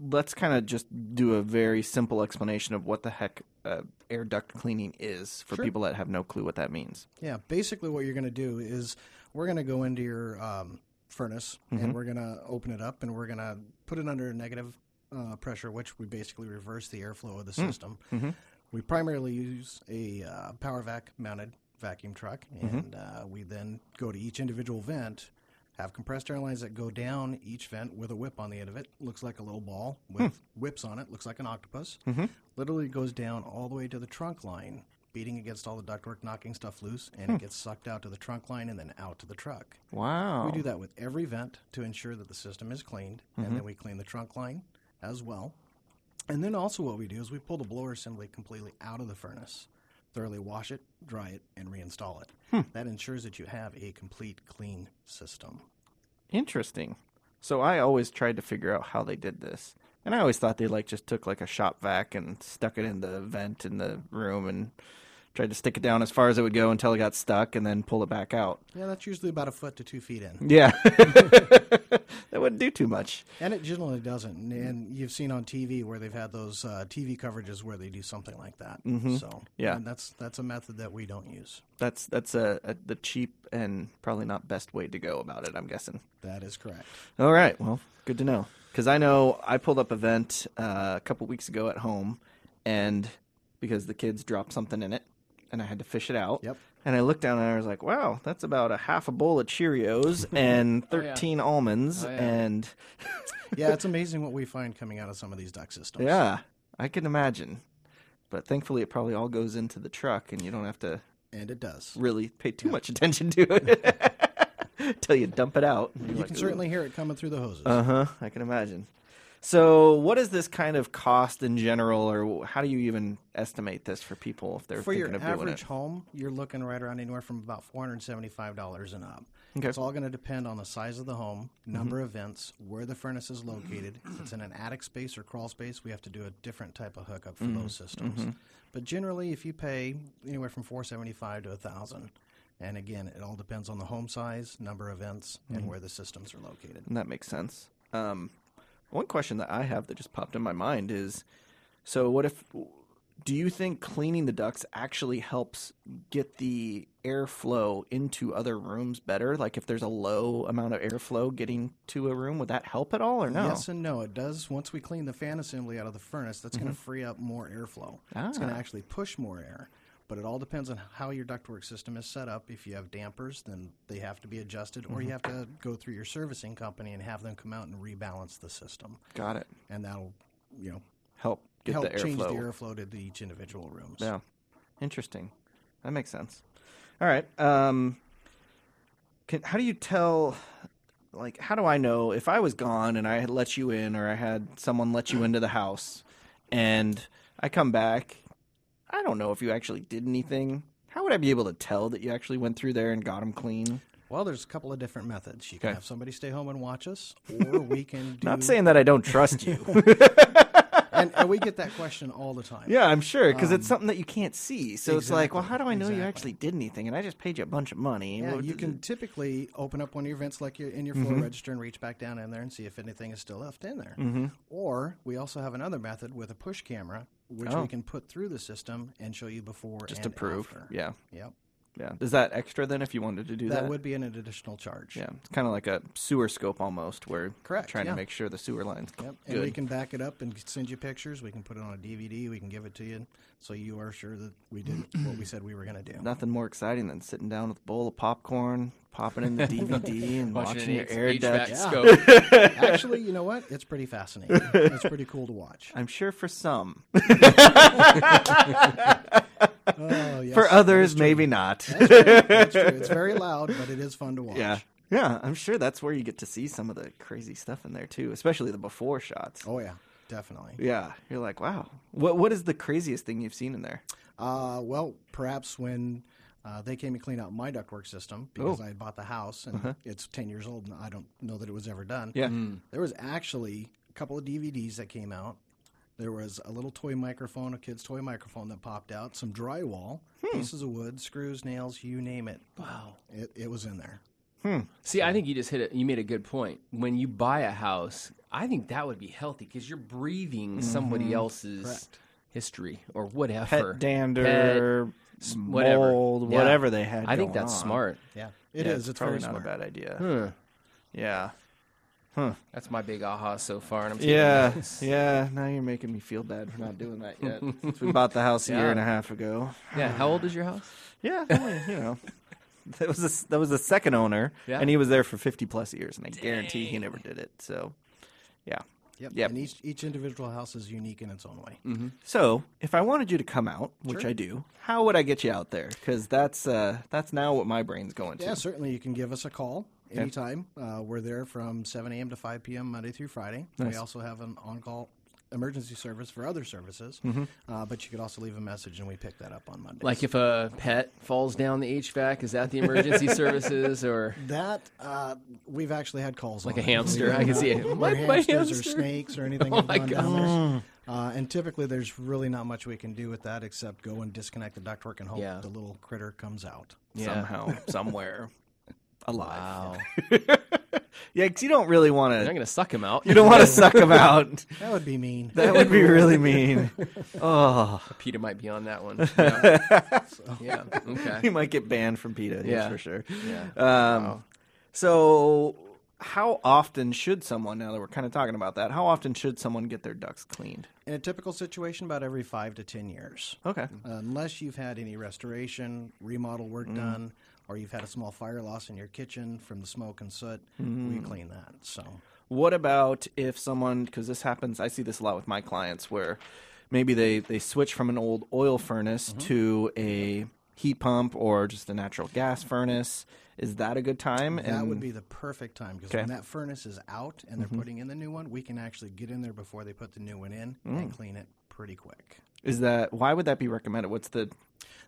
[SPEAKER 2] let's kind of just do a very simple explanation of what the heck uh, air duct cleaning is for
[SPEAKER 4] Sure.
[SPEAKER 2] people that have no clue what that means.
[SPEAKER 4] Yeah, basically what you're going to do is we're going to go into your um, furnace and we're going to open it up and we're going to put it under negative uh, pressure, which we basically reverse the airflow of the system. We primarily use a uh, power vac mounted vacuum truck, and uh, we then go to each individual vent. Have compressed air lines that go down each vent with a whip on the end of it. Looks like a little ball with whips on it. Looks like an octopus. Literally goes down all the way to the trunk line, beating against all the ductwork, knocking stuff loose, and it hmm. gets sucked out to the trunk line and then out to the truck.
[SPEAKER 2] Wow.
[SPEAKER 4] We do that with every vent to ensure that the system is cleaned, and then mm-hmm. we clean the trunk line as well. And then also what we do is we pull the blower assembly completely out of the furnace, thoroughly wash it, dry it, and reinstall it. Hmm. That ensures that you have a complete clean system.
[SPEAKER 2] Interesting. So I always tried to figure out how they did this. And I always thought they like just took like a shop vac and stuck it in the vent in the room and tried to stick it down as far as it would go until it got stuck and then pull it back out.
[SPEAKER 4] Yeah, that's usually about a foot to two feet in.
[SPEAKER 2] Yeah. that wouldn't do too much.
[SPEAKER 4] And it generally doesn't. And you've seen on TV where they've had those uh, TV coverages where they do something like that. So
[SPEAKER 2] Yeah.
[SPEAKER 4] and that's that's a method that we don't use.
[SPEAKER 2] That's that's a, a the cheap and probably not best way to go about it, I'm guessing.
[SPEAKER 4] That is correct.
[SPEAKER 2] All right. Well, good to know. Because I know I pulled up a vent uh, a couple weeks ago at home, and because the kids dropped something in it, and I had to fish it out.
[SPEAKER 4] Yep.
[SPEAKER 2] And I looked down and I was like, "Wow, that's about a half a bowl of Cheerios and
[SPEAKER 3] Oh, yeah.
[SPEAKER 2] 13 almonds."
[SPEAKER 3] Oh, yeah.
[SPEAKER 2] And
[SPEAKER 4] Yeah, it's amazing what we find coming out of some of these duct systems.
[SPEAKER 2] yeah, I can imagine. But thankfully, it probably all goes into the truck, and you don't have to
[SPEAKER 4] And it does.
[SPEAKER 2] really pay too much attention to it until you dump it out.
[SPEAKER 4] You can certainly hear it coming through the hoses.
[SPEAKER 2] Uh huh. I can imagine. So, what is this kind of cost in general, or how do you even estimate this for people if they're
[SPEAKER 4] For your
[SPEAKER 2] thinking of doing
[SPEAKER 4] average
[SPEAKER 2] it?
[SPEAKER 4] home, you're looking right around anywhere from about four hundred seventy-five dollars and up.
[SPEAKER 2] Okay.
[SPEAKER 4] It's all going to depend on the size of the home, mm-hmm. number of vents, where the furnace is located. If it's in an attic space or crawl space, we have to do a different type of hookup for mm-hmm. those systems. Mm-hmm. But generally, if you pay anywhere from four seventy-five to a thousand, and again, it all depends on the home size, number of vents, and where the systems are located.
[SPEAKER 2] And that makes sense. Um, one question that I have that just popped in my mind is so, what if, do you think cleaning the ducts actually helps get the airflow into other rooms better? Like, if there's a low amount of airflow getting to a room, would that help at all or no?
[SPEAKER 4] Yes and no. It does. Once we clean the fan assembly out of the furnace, that's going to free up more airflow. It's going
[SPEAKER 2] Ah.
[SPEAKER 4] to actually push more air. But it all depends on how your ductwork system is set up. If you have dampers, then they have to be adjusted, or you have to go through your servicing company and have them come out and rebalance the system,
[SPEAKER 2] Got it.
[SPEAKER 4] and that'll, you know,
[SPEAKER 2] Help get
[SPEAKER 4] help
[SPEAKER 2] the
[SPEAKER 4] change the
[SPEAKER 2] airflow.
[SPEAKER 4] airflow to the each individual rooms.
[SPEAKER 2] Yeah. Interesting. That makes sense. All right. Um, can, how do you tell? Like, how do I know if I was gone and I had let you in, or I had someone let you into the house, and I come back? I don't know if you actually did anything. How would I be able to tell that you actually went through there and got them clean?
[SPEAKER 4] Well, there's a couple of different methods. You can
[SPEAKER 2] Okay.
[SPEAKER 4] have somebody stay home and watch us, or we can do.
[SPEAKER 2] Not saying that I don't trust you.
[SPEAKER 4] and, and we get that question all the time.
[SPEAKER 2] yeah, I'm sure because it's something that you can't see. So it's like, well,
[SPEAKER 4] Um,
[SPEAKER 2] how do I know you
[SPEAKER 4] exactly.
[SPEAKER 2] actually did anything? And I just paid you a bunch of money.
[SPEAKER 4] Yeah, you can typically open up one of your vents like in your floor register and reach back down in there and see if anything is still left in there. Or we also have another method with a push camera which
[SPEAKER 2] Oh.
[SPEAKER 4] we can put through the system and show you before
[SPEAKER 2] Just to prove.
[SPEAKER 4] after.
[SPEAKER 2] Yeah.
[SPEAKER 4] Yep.
[SPEAKER 2] Yeah. Is that extra then if you wanted to do that?
[SPEAKER 4] That would be an additional charge.
[SPEAKER 2] Yeah. It's kind of like a sewer scope almost, where
[SPEAKER 4] Correct,
[SPEAKER 2] trying
[SPEAKER 4] yeah.
[SPEAKER 2] to make sure the sewer lines
[SPEAKER 4] Yep.
[SPEAKER 2] good.
[SPEAKER 4] And we can back it up and send you pictures. We can put it on a DVD. We can give it to you, so you are sure that we did what we said we were going to do.
[SPEAKER 2] Nothing more exciting than sitting down with a bowl of popcorn, popping in the DVD, and watching your
[SPEAKER 3] an
[SPEAKER 2] air duct.
[SPEAKER 3] HVAC scope.
[SPEAKER 4] Actually, you know what? It's pretty fascinating. It's pretty cool to watch.
[SPEAKER 2] I'm sure for some.
[SPEAKER 4] Oh, yes,
[SPEAKER 2] for others, maybe not.
[SPEAKER 4] That's true. That's true. It's very loud, but it is fun to watch.
[SPEAKER 2] Yeah. Yeah, I'm sure that's where you get to see some of the crazy stuff in there too, especially the before shots.
[SPEAKER 4] Oh yeah, definitely.
[SPEAKER 2] Yeah, you're like, wow. What what is the craziest thing you've seen in there?
[SPEAKER 4] Uh, well, perhaps when uh, they came and cleaned out my ductwork system because
[SPEAKER 2] Oh.
[SPEAKER 4] I had bought the house and it's ten years old and I don't know that it was ever done.
[SPEAKER 2] Yeah.
[SPEAKER 4] There was actually a couple of DVDs that came out. There was a little toy microphone, a kid's toy microphone that popped out, some drywall, hmm. pieces of wood, screws, nails, you name it. Wow. It, it was in there. Hmm.
[SPEAKER 3] See, I think you just hit it. You made a good point. When you buy a house, I think that would be healthy because you're breathing mm-hmm. somebody else's
[SPEAKER 4] Correct.
[SPEAKER 3] history or whatever.
[SPEAKER 2] Pet dander,
[SPEAKER 3] s- whatever.
[SPEAKER 2] mold,
[SPEAKER 3] Yeah.
[SPEAKER 2] whatever they had.
[SPEAKER 3] I think that's
[SPEAKER 2] on.
[SPEAKER 3] smart.
[SPEAKER 4] Yeah, it
[SPEAKER 2] Yeah,
[SPEAKER 4] is. It's,
[SPEAKER 2] probably
[SPEAKER 4] very
[SPEAKER 2] not
[SPEAKER 4] smart.
[SPEAKER 2] a bad idea.
[SPEAKER 3] Huh.
[SPEAKER 2] Yeah.
[SPEAKER 3] That's my big aha so far, and I'm taking
[SPEAKER 2] Yeah,
[SPEAKER 3] notes.
[SPEAKER 2] yeah. Now you're making me feel bad for not doing that yet. Since we bought the house a year and a half ago.
[SPEAKER 3] Yeah. How old is your house?
[SPEAKER 2] Yeah, only, you know, that was a, that was the second owner,
[SPEAKER 3] Yeah.
[SPEAKER 2] and he was there for fifty plus years, and I guarantee he never did it. So, yeah.
[SPEAKER 4] Yep.
[SPEAKER 2] Yep.
[SPEAKER 4] And each each individual house is unique in its own way.
[SPEAKER 2] So, if I wanted you to come out, which
[SPEAKER 4] Sure.
[SPEAKER 2] I do, how would I get you out there? Because that's uh, that's now what my brain's going to.
[SPEAKER 4] Yeah, certainly. You can give us a call anytime. Uh, we're there from 7 a.m. to 5 p.m. Monday through Friday. We also have an on-call emergency service for other services,
[SPEAKER 2] Mm-hmm.
[SPEAKER 4] uh, but you could also leave a message and we pick that up on Monday.
[SPEAKER 3] Like if a pet falls down the HVAC, is that the emergency services or
[SPEAKER 4] that, uh, we've actually had calls
[SPEAKER 3] like
[SPEAKER 4] on
[SPEAKER 3] a hamster? I can see it. My,
[SPEAKER 4] hamsters or snakes or anything
[SPEAKER 3] Oh my
[SPEAKER 4] gone down there.
[SPEAKER 2] Mm.
[SPEAKER 4] Uh, and typically, there's really not much we can do with that except go and disconnect the ductwork and hope
[SPEAKER 3] Yeah.
[SPEAKER 4] the little critter comes out.
[SPEAKER 3] Yeah.
[SPEAKER 2] somehow, somewhere, alive.
[SPEAKER 3] Wow.
[SPEAKER 2] Yeah, because you don't really want to
[SPEAKER 3] I'm not gonna suck him out.
[SPEAKER 2] You don't want to suck him out.
[SPEAKER 4] That would be mean.
[SPEAKER 2] That would be really mean. Oh,
[SPEAKER 3] PETA might be on that one. Yeah. yeah. Okay.
[SPEAKER 2] you might get banned from PETA. Yeah,
[SPEAKER 3] Yeah.
[SPEAKER 2] for sure.
[SPEAKER 3] Yeah.
[SPEAKER 2] Um,
[SPEAKER 3] Wow.
[SPEAKER 2] So, how often should someone? Now that we're kind of talking about that, how often should someone get their ducts cleaned?
[SPEAKER 4] In a typical situation, about every five to ten years.
[SPEAKER 2] Okay.
[SPEAKER 4] unless you've had any restoration, remodel work done, or you've had a small fire loss in your kitchen from the smoke and soot, we mm. clean that. So
[SPEAKER 2] What about if someone, because this happens, I see this a lot with my clients, where maybe they, they switch from an old oil furnace mm-hmm. to a heat pump or just a natural gas furnace. Is that a good time?
[SPEAKER 4] that would be the perfect time because
[SPEAKER 2] Okay.
[SPEAKER 4] when that furnace is out and they're mm-hmm. putting in the new one, we can actually get in there before they put the new one in and mm. clean it pretty quick.
[SPEAKER 2] Is that why would that be recommended? What's the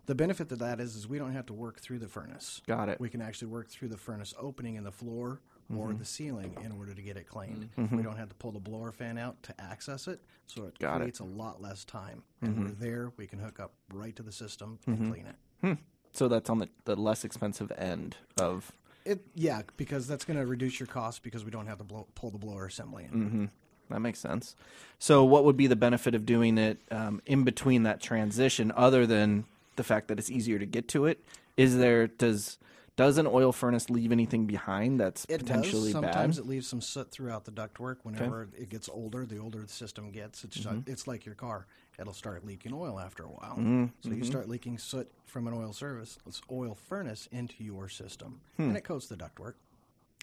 [SPEAKER 4] The benefit to that is, is we don't have to work through the furnace.
[SPEAKER 2] got it?
[SPEAKER 4] We can actually work through the furnace opening in the floor or
[SPEAKER 2] Mm-hmm.
[SPEAKER 4] the ceiling in order to get it cleaned. We don't have to pull the blower fan out to access it, so it
[SPEAKER 2] Got it. Mm-hmm.
[SPEAKER 4] creates a lot less time. And we're there, we can hook up right to the system and clean it.
[SPEAKER 2] So that's on the, the less expensive end of
[SPEAKER 4] It yeah, because that's going to reduce your cost because we don't have to blow, pull the blower assembly in.
[SPEAKER 2] Mm-hmm. That makes sense. So, what would be the benefit of doing it um, in between that transition, other than the fact that it's easier to get to it? Is there does does an oil furnace leave anything behind that's
[SPEAKER 4] It
[SPEAKER 2] potentially
[SPEAKER 4] does. Sometimes
[SPEAKER 2] bad?
[SPEAKER 4] it leaves some soot throughout the ductwork. Whenever it gets older, the older the system gets, it's
[SPEAKER 2] Mm-hmm.
[SPEAKER 4] it's like your car. It'll start leaking oil after a while.
[SPEAKER 2] Mm-hmm.
[SPEAKER 4] So you start leaking soot from an oil service, oil furnace, into your system,
[SPEAKER 2] Hmm.
[SPEAKER 4] and it coats the ductwork.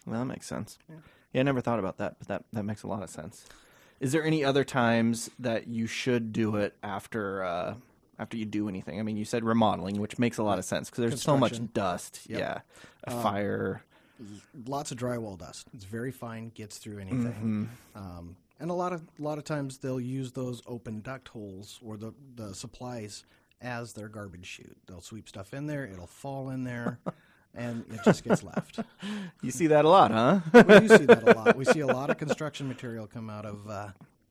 [SPEAKER 2] Well, that makes sense. Yeah. I never thought about that, but that that makes a lot of sense. Is there any other times that you should do it after uh, after you do anything? I mean, you said remodeling, which makes a lot of sense because there's so much dust.
[SPEAKER 4] Yep.
[SPEAKER 2] Yeah, a fire.
[SPEAKER 4] Lots of drywall dust. It's very fine, gets through anything.
[SPEAKER 2] Mm-hmm.
[SPEAKER 4] Um, and a lot of a lot of times they'll use those open duct holes or the the supplies as their garbage chute. They'll sweep stuff in there. It'll fall in there. And it just gets left.
[SPEAKER 2] You see that a lot, huh?
[SPEAKER 4] we do see that a lot. We see a lot of construction material come out of uh,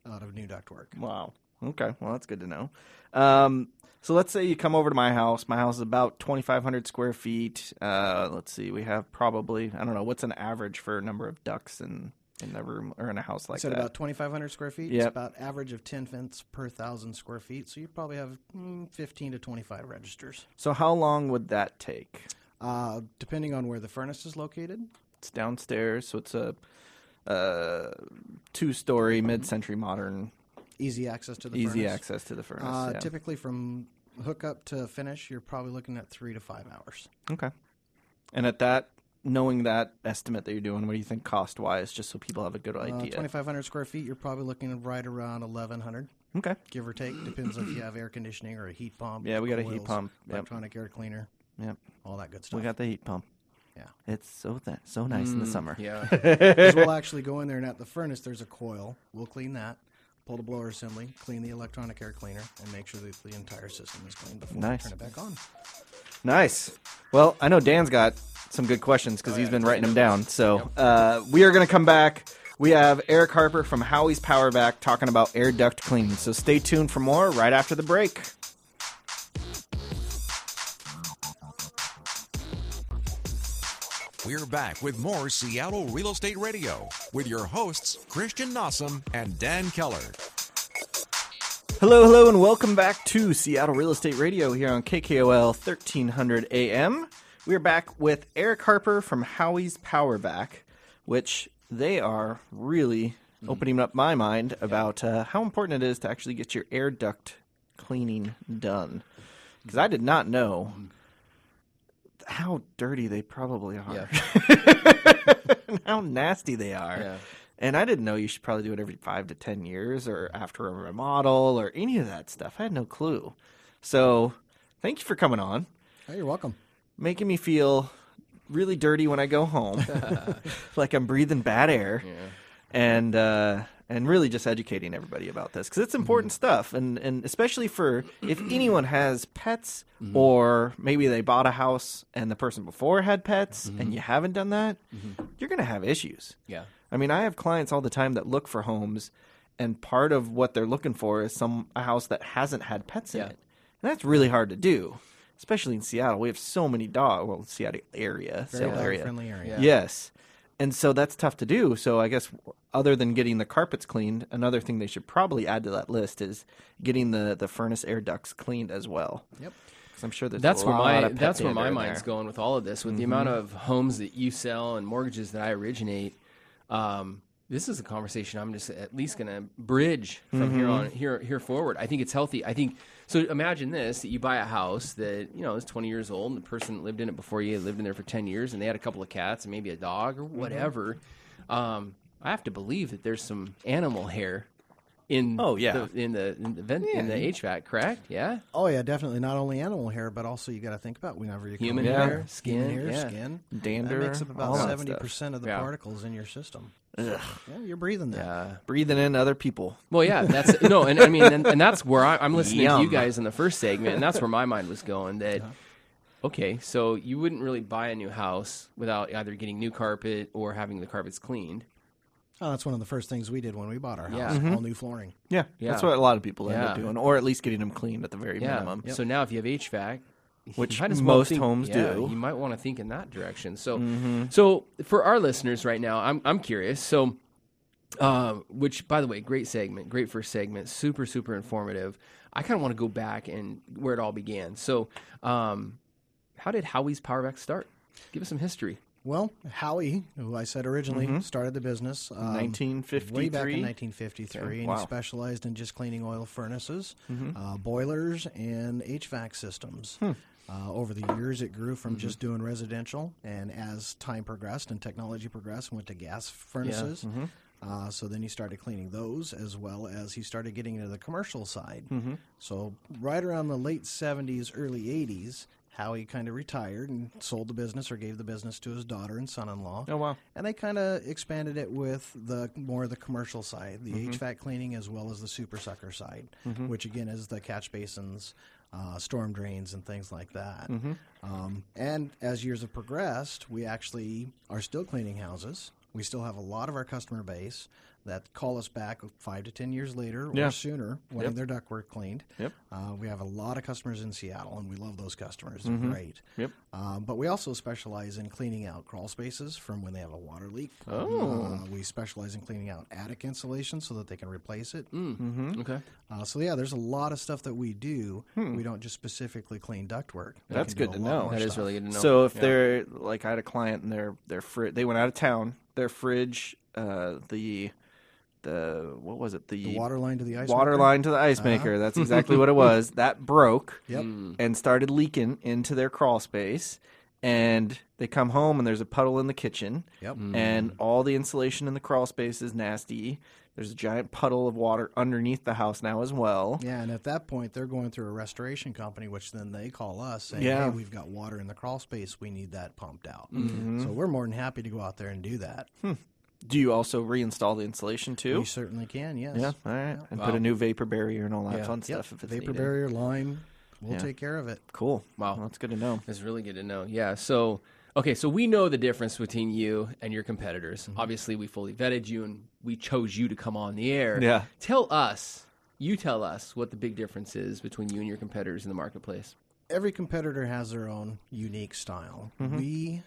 [SPEAKER 4] out of new ductwork.
[SPEAKER 2] Wow. Okay. Well, that's good to know. Um, so let's say you come over to my house. My house is about 2,500 square feet. Uh, let's see. We have probably, I don't know, what's an average for number of ducts and in a room or in a house like
[SPEAKER 4] said
[SPEAKER 2] that?
[SPEAKER 4] about 2,500 square feet.
[SPEAKER 2] Yep.
[SPEAKER 4] It's about average of 10 fence per thousand square feet. So you probably have mm, 15 to 25 registers,
[SPEAKER 2] so how long would that take?
[SPEAKER 4] Uh, depending on where the furnace is located.
[SPEAKER 2] It's downstairs, so it's a, uh two-story mid-century modern,
[SPEAKER 4] Easy access to the furnace.
[SPEAKER 2] easy
[SPEAKER 4] furnace.
[SPEAKER 2] access to the furnace.
[SPEAKER 4] Uh,
[SPEAKER 2] yeah.
[SPEAKER 4] Typically, from hookup to finish, you're probably looking at three to five hours.
[SPEAKER 2] Okay. And at that, knowing that estimate that you're doing, what do you think cost-wise, just so people have a good
[SPEAKER 4] Uh,
[SPEAKER 2] idea?
[SPEAKER 4] 2,500 square feet, you're probably looking at right around 1,100,
[SPEAKER 2] Okay.
[SPEAKER 4] give or take. Depends if you have air conditioning or a heat pump.
[SPEAKER 2] Yeah, we got a heat pump. Yep.
[SPEAKER 4] Electronic air cleaner,
[SPEAKER 2] Yep.
[SPEAKER 4] all that good stuff.
[SPEAKER 2] We got the heat pump.
[SPEAKER 4] Yeah.
[SPEAKER 2] It's so th- so nice in the summer.
[SPEAKER 3] Mm, Yeah.
[SPEAKER 4] 'Cause we'll actually go in there and at the furnace, there's a coil. We'll clean that, pull the blower assembly, clean the electronic air cleaner, and make sure that the entire system is clean before
[SPEAKER 2] Nice.
[SPEAKER 4] we turn it back on.
[SPEAKER 2] Nice. Well, I know Dan's got some good questions
[SPEAKER 3] Oh,
[SPEAKER 2] because he's been writing them down. So uh, we are going to come back. We have Eric Harper from Howie's Power Vac talking about air duct cleaning. So stay tuned for more right after the break.
[SPEAKER 1] We're back with more Seattle Real Estate Radio with your hosts, Christian Nossum and Dan Keller.
[SPEAKER 2] Hello, hello, and welcome back to Seattle Real Estate Radio here on KKOL 1300 AM. We are back with Eric Harper from Howie's Power Vac, which they are really opening up my mind about uh, how important it is to actually get your air duct cleaning done. Because I did not know how dirty they probably are, and how nasty they are.
[SPEAKER 3] Yeah.
[SPEAKER 2] And I didn't know you should probably do it every five to ten years or after a remodel or any of that stuff. I had no clue. So thank you for coming on,
[SPEAKER 4] Oh, you're welcome.
[SPEAKER 2] making me feel really dirty when I go home, like I'm breathing bad air, and uh, and really just educating everybody about this because it's important mm-hmm. stuff, and and especially for if anyone has pets mm-hmm. or maybe they bought a house and the person before had pets and mm-hmm. you haven't done that, you're gonna have issues.
[SPEAKER 3] Yeah.
[SPEAKER 2] I mean, I have clients all the time that look for homes, and part of what they're looking for is some a house that hasn't had pets in it, and that's really hard to do, especially in Seattle. We have so many dog, well, Seattle area,
[SPEAKER 4] Very
[SPEAKER 2] Seattle area,
[SPEAKER 4] friendly area.
[SPEAKER 2] Yes, and so that's tough to do. So I guess other than getting the carpets cleaned, another thing they should probably add to that list is getting the the furnace air ducts cleaned as well.
[SPEAKER 4] Yep.
[SPEAKER 2] Because I'm sure there's
[SPEAKER 3] That's
[SPEAKER 2] a
[SPEAKER 3] where
[SPEAKER 2] lot
[SPEAKER 3] my
[SPEAKER 2] of pet
[SPEAKER 3] that's where my mind's
[SPEAKER 2] there.
[SPEAKER 3] going with all of this. With the amount of homes that you sell and mortgages that I originate, um, this is a conversation I'm just at least going to bridge from here on here here forward. I think it's healthy. I think so. Imagine this: that you buy a house that you know is 20 years old, and the person that lived in it before you lived in there for 10 years, and they had a couple of cats and maybe a dog or whatever. Um, I have to believe that there's some animal hair in
[SPEAKER 2] Oh, yeah.
[SPEAKER 3] the, in the in the, vent, in the HVAC, correct? Yeah.
[SPEAKER 4] Oh yeah, definitely. Not only animal hair, but also you got to think about whenever you
[SPEAKER 3] Human
[SPEAKER 4] come in
[SPEAKER 2] hair,
[SPEAKER 3] skin,
[SPEAKER 4] human hair,
[SPEAKER 3] yeah.
[SPEAKER 4] skin,
[SPEAKER 2] Dander,
[SPEAKER 4] That makes up about seventy percent of the
[SPEAKER 3] Yeah.
[SPEAKER 4] particles in your system. Yeah, you're breathing that.
[SPEAKER 3] Yeah.
[SPEAKER 2] breathing in other people.
[SPEAKER 3] Well, yeah, that's no, and I mean, and, and that's where I, I'm listening to you guys in the first segment, and that's where my mind was going. That uh-huh. okay, so you wouldn't really buy a new house without either getting new carpet or having the carpets cleaned.
[SPEAKER 4] Oh, that's one of the first things we did when we bought our house.
[SPEAKER 3] Yeah.
[SPEAKER 4] All new flooring.
[SPEAKER 2] Yeah,
[SPEAKER 3] Yeah.
[SPEAKER 2] that's what a lot of people end up
[SPEAKER 3] Yeah.
[SPEAKER 2] doing, or at least getting them cleaned at the very
[SPEAKER 3] Yeah.
[SPEAKER 2] minimum.
[SPEAKER 3] So now, if you have HVAC, you
[SPEAKER 2] Which
[SPEAKER 3] might as well
[SPEAKER 2] most
[SPEAKER 3] think-
[SPEAKER 2] homes
[SPEAKER 3] yeah,
[SPEAKER 2] do. Mm-hmm.
[SPEAKER 3] You might want to think in that direction. So, so for our listeners right now, I'm I'm curious. So, uh, which by the way, great segment, great first segment, super super informative. I kind of want to go back and where it all began. So, um, how did Howie's Power Powerback start? Give us some history.
[SPEAKER 4] Well, Howie, who I said originally
[SPEAKER 2] Mm-hmm.
[SPEAKER 4] started the business, um,
[SPEAKER 2] 1953?
[SPEAKER 4] way back in 1953,
[SPEAKER 2] Okay,
[SPEAKER 4] and
[SPEAKER 2] wow.
[SPEAKER 4] he specialized in just cleaning oil furnaces,
[SPEAKER 2] Mm-hmm.
[SPEAKER 4] uh, boilers, and HVAC systems.
[SPEAKER 2] Hmm.
[SPEAKER 4] Uh, over the years, it grew
[SPEAKER 2] Mm-hmm.
[SPEAKER 4] from just doing residential, and as time progressed and technology progressed, went to gas furnaces.
[SPEAKER 2] Mm-hmm.
[SPEAKER 4] Uh, so then he started cleaning those, as well as he started getting into the commercial side.
[SPEAKER 2] Mm-hmm.
[SPEAKER 4] So right around the late 70s, early 80s, Howie kind of retired and sold the business or gave the business to his daughter and son-in-law.
[SPEAKER 2] Oh, wow.
[SPEAKER 4] And they kind of expanded it with the more of the commercial side, the HVAC cleaning as well as the super sucker side, which again is the catch basins, uh, storm drains, and things like that. Um, and as years have progressed, we actually are still cleaning houses. we still have a lot of our customer base that call us back five to ten years later
[SPEAKER 2] Yeah.
[SPEAKER 4] or sooner wanting their ductwork cleaned.
[SPEAKER 2] Yep.
[SPEAKER 4] Uh, we have a lot of customers in Seattle, and we love those customers. They're great.
[SPEAKER 2] Mm-hmm. Yep.
[SPEAKER 4] Um, but we also specialize in cleaning out crawl spaces from when they have a water leak.
[SPEAKER 2] Oh.
[SPEAKER 4] Uh, we specialize in cleaning out attic insulation so that they can replace it.
[SPEAKER 2] Mm-hmm.
[SPEAKER 3] Okay.
[SPEAKER 4] Uh, so yeah, there's a lot of stuff that we do. We don't just specifically clean ductwork. We
[SPEAKER 2] Hmm. That's good to know.
[SPEAKER 4] more
[SPEAKER 3] That is
[SPEAKER 4] stuff.
[SPEAKER 3] really good to know.
[SPEAKER 2] So if
[SPEAKER 3] Yeah.
[SPEAKER 2] they're like, I had a client and their their fridge, they went out of town. Their fridge, uh, the the what was it? The,
[SPEAKER 4] The water line to the ice.
[SPEAKER 2] water
[SPEAKER 4] maker?
[SPEAKER 2] line to the ice uh-huh. maker. That's exactly what it was. That broke
[SPEAKER 4] Yep. Mm.
[SPEAKER 2] and started leaking into their crawl space. And they come home and there's a puddle in the kitchen.
[SPEAKER 4] Yep. Mm.
[SPEAKER 2] And all the insulation in the crawl space is nasty. There's a giant puddle of water underneath the house now as well.
[SPEAKER 4] Yeah, and at that point, they're going through a restoration company, which then they call us saying,
[SPEAKER 2] Yeah.
[SPEAKER 4] "Hey, we've got water in the crawl space. We need that pumped out."
[SPEAKER 2] Mm-hmm.
[SPEAKER 4] So we're more than happy to go out there and do that. Hmm.
[SPEAKER 2] Do you also reinstall the insulation too?
[SPEAKER 4] We certainly can. Yes.
[SPEAKER 2] Yeah, all right. And put a new vapor barrier and all that
[SPEAKER 3] Yeah.
[SPEAKER 2] fun
[SPEAKER 4] Yep.
[SPEAKER 2] stuff if it's
[SPEAKER 4] Vapor
[SPEAKER 2] needed.
[SPEAKER 4] barrier lime. We'll
[SPEAKER 2] Yeah.
[SPEAKER 4] take care of it.
[SPEAKER 2] Cool.
[SPEAKER 3] Wow.
[SPEAKER 2] Well, that's good to know.
[SPEAKER 3] It's really good to know. Yeah. So, okay, so we know the difference between you and your competitors.
[SPEAKER 2] Mm-hmm.
[SPEAKER 3] Obviously, we fully vetted you and we chose you to come on the air.
[SPEAKER 2] Yeah.
[SPEAKER 3] Tell us, you tell us what the big difference is between you and your competitors in the marketplace.
[SPEAKER 4] Every competitor has their own unique style.
[SPEAKER 2] Mm-hmm.
[SPEAKER 4] We,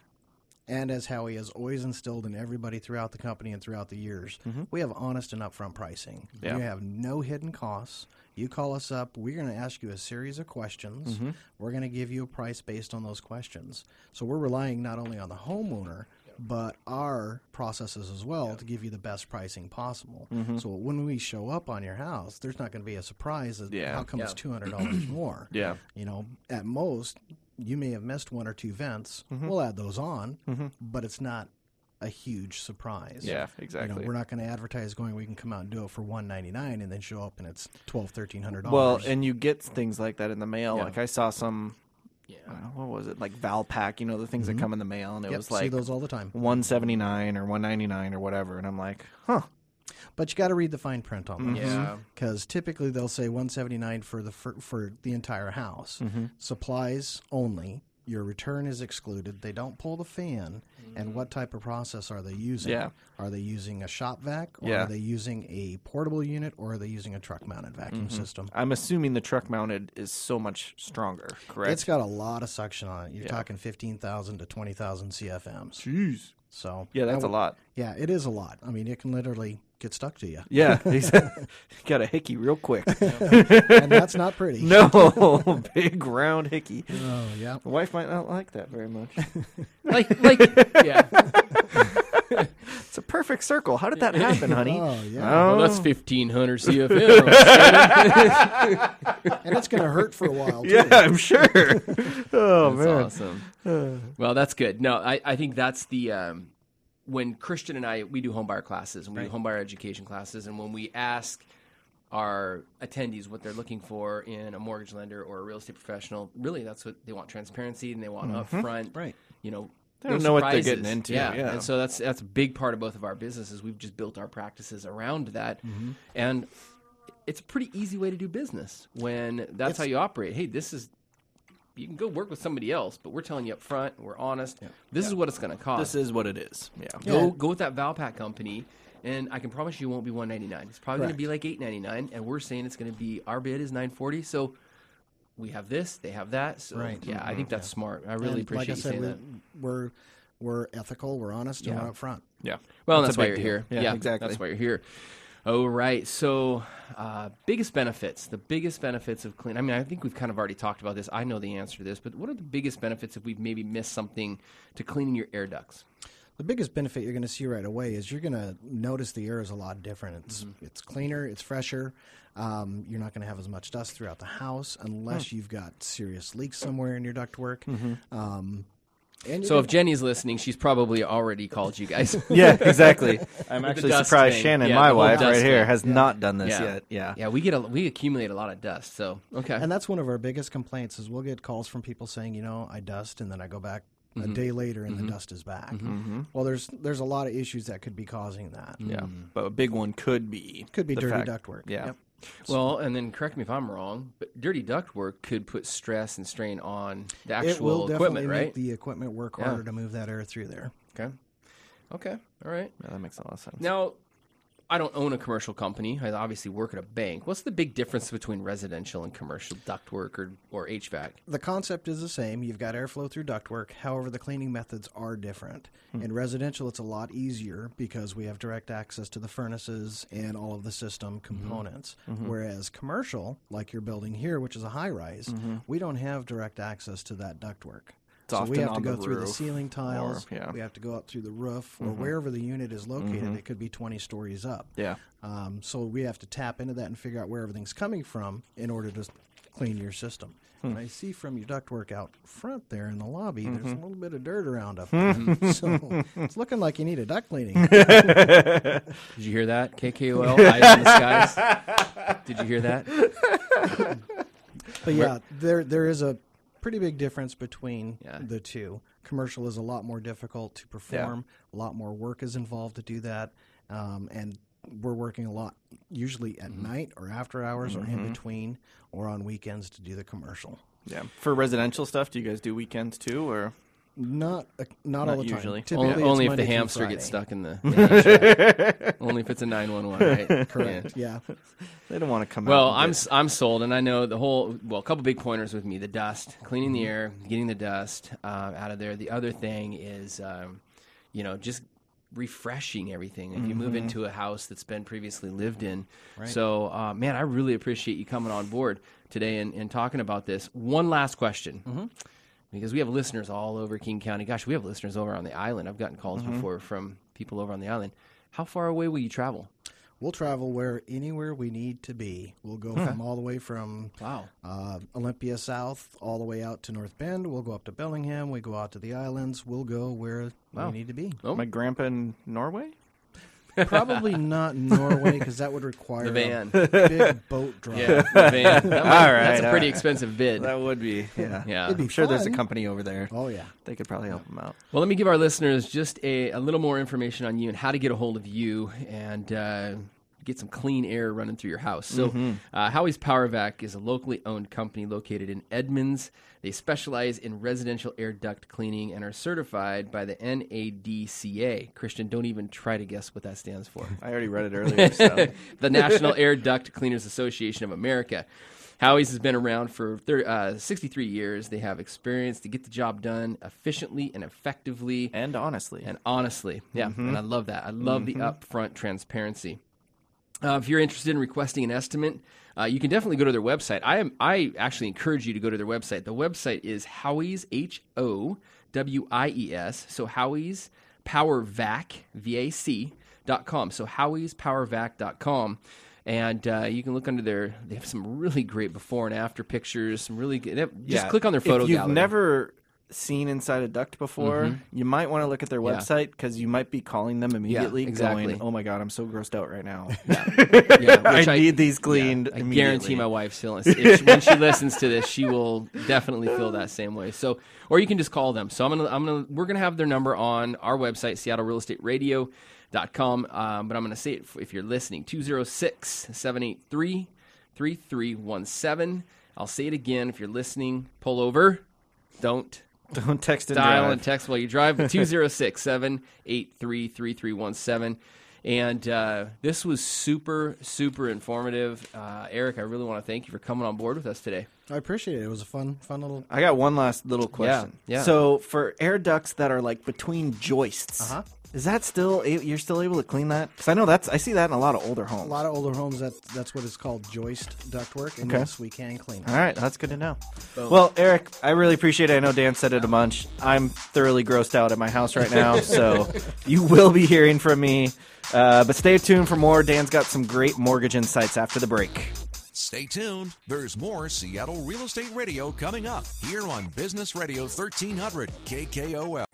[SPEAKER 4] and as Howie has always instilled in everybody throughout the company and throughout the years, we have honest and upfront pricing.
[SPEAKER 2] Mm-hmm. Yeah.
[SPEAKER 4] We have no hidden costs. You call us up, we're going to ask you a series of questions.
[SPEAKER 2] Mm-hmm.
[SPEAKER 4] We're going to give you a price based on those questions. So we're relying not only on the homeowner, but our processes as well to give you the best pricing possible.
[SPEAKER 2] Mm-hmm.
[SPEAKER 4] So when we show up on your house, there's not going to be a surprise that
[SPEAKER 2] Yeah.
[SPEAKER 4] how come it's two hundred dollars more.
[SPEAKER 2] Yeah.
[SPEAKER 4] You know, at most, you may have missed one or two vents. We'll add those on, but it's not a huge surprise.
[SPEAKER 2] Yeah,
[SPEAKER 4] You
[SPEAKER 2] exactly.
[SPEAKER 4] know, we're not going to advertise going. We can come out and do it for one ninety nine, and then show up and it's twelve, thirteen hundred dollars.
[SPEAKER 2] well, and you get things like that in the mail.
[SPEAKER 3] Yeah.
[SPEAKER 2] Like I saw some,
[SPEAKER 3] Yeah.
[SPEAKER 2] uh, what was it? Like Valpak, you know, the things that come in the mail, and it
[SPEAKER 4] yep,
[SPEAKER 2] was
[SPEAKER 4] see
[SPEAKER 2] like
[SPEAKER 4] those all the time.
[SPEAKER 2] one seventy nine or one ninety nine or whatever, and I'm like, huh.
[SPEAKER 4] But you got to read the fine print on those.
[SPEAKER 3] Yeah.
[SPEAKER 4] Because typically they'll say one seventy nine for the for, for the entire house.
[SPEAKER 2] Mm-hmm.
[SPEAKER 4] Supplies only. Your return is excluded. They don't pull the fan. And what type of process are they using?
[SPEAKER 2] Yeah.
[SPEAKER 4] Are they using a shop vac, or
[SPEAKER 2] Yeah.
[SPEAKER 4] are they using a portable unit, or are they using a truck mounted vacuum
[SPEAKER 2] Mm-hmm.
[SPEAKER 4] system?
[SPEAKER 2] I'm assuming the truck mounted is so much stronger, correct?
[SPEAKER 4] It's got a lot of suction on it. You're
[SPEAKER 2] Yeah.
[SPEAKER 4] talking fifteen thousand to twenty thousand CFMs.
[SPEAKER 2] Jeez.
[SPEAKER 4] So
[SPEAKER 2] Yeah, that's
[SPEAKER 4] I
[SPEAKER 2] a
[SPEAKER 4] w-
[SPEAKER 2] lot.
[SPEAKER 4] Yeah, it is a lot. I mean, it can literally get stuck to you,
[SPEAKER 2] Yeah, exactly. got a hickey real quick.
[SPEAKER 4] and that's not pretty.
[SPEAKER 2] no, big round hickey.
[SPEAKER 4] Oh yeah.
[SPEAKER 2] My wife might not like that very much.
[SPEAKER 3] Like, like, yeah.
[SPEAKER 2] It's a perfect circle. How did that happen, honey?
[SPEAKER 4] Oh yeah.
[SPEAKER 3] Well, that's 1500 CFM.
[SPEAKER 4] and it's going to hurt for a while. Too.
[SPEAKER 2] Yeah, I'm sure. oh
[SPEAKER 3] That's
[SPEAKER 2] man.
[SPEAKER 3] awesome. well, that's good. No, I, I think that's the um, when Christian and I we do homebuyer classes and we do homebuyer education classes, and when we ask our attendees what they're looking for in a mortgage lender or a real estate professional, really that's what they want: transparency and they want upfront.
[SPEAKER 4] Right.
[SPEAKER 3] You know.
[SPEAKER 2] They don't
[SPEAKER 3] no
[SPEAKER 2] know what they're getting into,
[SPEAKER 3] Yeah.
[SPEAKER 2] yeah.
[SPEAKER 3] and so that's that's a big part of both of our businesses. We've just built our practices around that, mm-hmm. and it's a pretty easy way to do business when that's how you operate. Hey, this is you can go work with somebody else, but we're telling you up front, we're honest. This is what it's going to cost.
[SPEAKER 2] This is what it is. Yeah.
[SPEAKER 3] go go with that Valpak company, and I can promise you it won't be one ninety nine. It's probably going to be like eight ninety nine, and we're saying it's going to be our bid is nine forty. So we have this, they have that. So
[SPEAKER 4] Right.
[SPEAKER 3] yeah, I think that's smart. I really
[SPEAKER 4] And
[SPEAKER 3] appreciate
[SPEAKER 4] like I
[SPEAKER 3] you saying
[SPEAKER 4] we,
[SPEAKER 3] that.
[SPEAKER 4] we're we're ethical, we're honest, and we're upfront.
[SPEAKER 2] Yeah.
[SPEAKER 3] Well,
[SPEAKER 2] That's
[SPEAKER 3] that's, why you're
[SPEAKER 2] deal.
[SPEAKER 3] here.
[SPEAKER 2] Yeah, exactly.
[SPEAKER 3] That's why you're here. Oh, right. So, uh, biggest benefits. The biggest benefits of clean. I mean, I think we've kind of already talked about this. I know the answer to this, but what are the biggest benefits if we've maybe missed something to cleaning your air ducts?
[SPEAKER 4] The biggest benefit you're going to see right away is you're going to notice the air is a lot different. It's
[SPEAKER 3] Mm-hmm.
[SPEAKER 4] it's cleaner, it's fresher. Um, you're not going to have as much dust throughout the house unless
[SPEAKER 3] Hmm.
[SPEAKER 4] you've got serious leaks somewhere in your ductwork. Um,
[SPEAKER 3] Mm-hmm. So, if Jenny's listening, she's probably already called you guys.
[SPEAKER 2] Yeah, exactly. I'm actually surprised
[SPEAKER 3] thing.
[SPEAKER 2] Shannon,
[SPEAKER 3] Yeah,
[SPEAKER 2] my wife, right
[SPEAKER 3] dust
[SPEAKER 2] here,
[SPEAKER 3] thing.
[SPEAKER 2] has not done this
[SPEAKER 3] Yeah.
[SPEAKER 2] yet. Yeah.
[SPEAKER 3] yeah, we get a, we accumulate a lot of dust. So, okay.
[SPEAKER 4] And that's one of our biggest complaints is we'll get calls from people saying, you know, I dust and then I go back
[SPEAKER 3] Mm-hmm.
[SPEAKER 4] a day later and the mm-hmm. dust is back. Mm-hmm. Mm-hmm. Well, there's there's a lot of issues that could be causing that.
[SPEAKER 2] Yeah. Mm. But a big one could be
[SPEAKER 4] Could be dirty
[SPEAKER 2] fact-
[SPEAKER 4] ductwork.
[SPEAKER 2] Yeah.
[SPEAKER 4] Yep.
[SPEAKER 3] well, and then correct me if I'm wrong, but dirty ductwork could put stress and strain on the
[SPEAKER 4] It will
[SPEAKER 3] actual
[SPEAKER 4] definitely
[SPEAKER 3] equipment,
[SPEAKER 4] make
[SPEAKER 3] right?
[SPEAKER 4] the equipment work
[SPEAKER 3] Yeah.
[SPEAKER 4] harder to move that air through there.
[SPEAKER 3] Okay. Okay. All right.
[SPEAKER 2] Yeah, that makes a lot of sense.
[SPEAKER 3] Now, I don't own a commercial company. I obviously work at a bank. What's the big difference between residential and commercial ductwork or, or HVAC?
[SPEAKER 4] The concept is the same. You've got airflow through ductwork. However, the cleaning methods are different. Hmm. In residential, it's a lot easier because we have direct access to the furnaces and all of the system mm-hmm. components. Mm-hmm. Whereas commercial, like your building here, which is a high rise, mm-hmm. we don't have direct access to that ductwork. So we
[SPEAKER 2] often
[SPEAKER 4] have to go
[SPEAKER 2] the
[SPEAKER 4] through the ceiling tiles.
[SPEAKER 2] yeah.
[SPEAKER 4] We have to go up through the roof or wherever the unit is located. It could be 20 stories up.
[SPEAKER 2] Yeah.
[SPEAKER 4] Um, so we have to tap into that and figure out where everything's coming from in order to clean your system. And I see from your ductwork out front there in the lobby, there's a little bit of dirt around up there. so it's looking like you need a duct cleaning.
[SPEAKER 3] Did you hear that? KKOL, eyes in the skies. Did you hear that?
[SPEAKER 4] But yeah, there there is a pretty big difference between
[SPEAKER 3] Yeah.
[SPEAKER 4] the two. Commercial is a lot more difficult to perform. A lot more work is involved to do that, um, and we're working a lot usually at night or after hours or in between or on weekends to do the commercial.
[SPEAKER 2] Yeah. For residential stuff, do you guys do weekends too, or
[SPEAKER 4] Not uh, not,
[SPEAKER 2] Not
[SPEAKER 4] all the
[SPEAKER 2] usually.
[SPEAKER 4] time.
[SPEAKER 3] Only,
[SPEAKER 4] Typically, it's
[SPEAKER 3] only if the
[SPEAKER 4] Monday through
[SPEAKER 3] hamster gets stuck in the. the only if it's a nine one one, right?
[SPEAKER 4] Correct.
[SPEAKER 3] Yeah.
[SPEAKER 4] Yeah.
[SPEAKER 2] they don't want to come
[SPEAKER 3] Well,
[SPEAKER 2] out?
[SPEAKER 3] I'm
[SPEAKER 2] and
[SPEAKER 3] s- I'm sold, and I know the whole. Well, a couple big pointers with me: the dust, cleaning
[SPEAKER 2] Mm-hmm.
[SPEAKER 3] the air, getting the dust uh, out of there. The other thing is, um, you know, just refreshing everything. If you move
[SPEAKER 2] Mm-hmm.
[SPEAKER 3] into a house that's been previously lived in, so uh, man, I really appreciate you coming on board today and, and talking about this. One last question. Because we have listeners all over King County. Gosh, we have listeners over on the island. I've gotten calls
[SPEAKER 2] Mm-hmm.
[SPEAKER 3] before from people over on the island. How far away will you travel?
[SPEAKER 4] We'll travel where anywhere we need to be. We'll go from all the way from
[SPEAKER 3] Wow.
[SPEAKER 4] uh, Olympia South all the way out to North Bend. We'll go up to Bellingham. We go out to the islands. We'll go where
[SPEAKER 3] Wow.
[SPEAKER 4] we need to be.
[SPEAKER 3] Oh.
[SPEAKER 2] my grandpa in Norway.
[SPEAKER 4] Probably not Norway because that would require
[SPEAKER 3] The van.
[SPEAKER 4] a big boat drive.
[SPEAKER 3] Yeah, the van. That might-
[SPEAKER 2] All right,
[SPEAKER 3] that's a
[SPEAKER 2] all
[SPEAKER 3] pretty
[SPEAKER 2] right.
[SPEAKER 3] expensive bid.
[SPEAKER 2] That would be. Yeah.
[SPEAKER 3] Yeah.
[SPEAKER 4] Be
[SPEAKER 2] I'm sure there's a company over there.
[SPEAKER 4] Oh yeah.
[SPEAKER 2] They could probably help them out.
[SPEAKER 3] Well, let me give our listeners just a, a little more information on you and how to get a hold of you and uh, get some clean air running through your house. So, uh, Howie's Power Vac is a locally owned company located in Edmonds. They specialize in residential air duct cleaning and are certified by the NADCA. Christian, don't even try to guess what that stands for.
[SPEAKER 2] I already read it earlier. So.
[SPEAKER 3] the National Air Duct Cleaners Association of America. Howie's has been around for thir- uh, 63 years. They have experience to get the job done efficiently and effectively
[SPEAKER 2] and honestly,
[SPEAKER 3] and honestly. Yeah, and I love that. I love the upfront transparency. Uh, if you're interested in requesting an estimate, uh, you can definitely go to their website. I am. I actually encourage you to go to their website. The website is Howie's H O W I E S. So Howie's Power Vac V A C dot com. So Howie's Power Vac dot com. And uh, you can look under there. They have some really great before and after pictures. Some really good. Just
[SPEAKER 2] Yeah.
[SPEAKER 3] click on their photo
[SPEAKER 2] If you've
[SPEAKER 3] gallery.
[SPEAKER 2] never seen inside a duct before, you might want to look at their
[SPEAKER 3] Yeah.
[SPEAKER 2] website because you might be calling them immediately,
[SPEAKER 3] exactly.
[SPEAKER 2] going, "Oh my god, I'm so grossed out right now.
[SPEAKER 3] yeah,
[SPEAKER 2] I,
[SPEAKER 3] which
[SPEAKER 2] need these cleaned."
[SPEAKER 3] I
[SPEAKER 2] immediately.
[SPEAKER 3] guarantee my wife still, if she, when she listens to this, she will definitely feel that same way. So, or you can just call them. So I'm gonna, I'm gonna, we're gonna have their number on our website, Seattle Real Estate Radio. Dot com, um, but I'm going to say it if you're listening 206 783 3317. I'll say it again. If you're listening, pull over. Don't
[SPEAKER 2] Don't text and
[SPEAKER 3] dial
[SPEAKER 2] drive.
[SPEAKER 3] and text while you drive 206 783 3317 and uh, this was super super informative uh, eric i really want to thank you for coming on board with us today
[SPEAKER 4] I appreciate it. It was a fun, fun little.
[SPEAKER 2] I got one last little question.
[SPEAKER 3] yeah.
[SPEAKER 2] So for air ducts that are like between joists,
[SPEAKER 4] Uh-huh.
[SPEAKER 2] Is that still you're still able to clean that? Because I know that's I see that in a lot of older homes.
[SPEAKER 4] A lot of older homes that that's what is called joist ductwork, and
[SPEAKER 2] Okay.
[SPEAKER 4] yes, we can clean it.
[SPEAKER 2] All right, that's good to know. Well, Eric, I really appreciate it. I know Dan said it a bunch. I'm thoroughly grossed out at my house right now, so you will be hearing from me. Uh, but stay tuned for more. Dan's got some great mortgage insights after the break.
[SPEAKER 1] Stay tuned. There's more Seattle Real Estate Radio coming up here on Business Radio 1300 KKOL.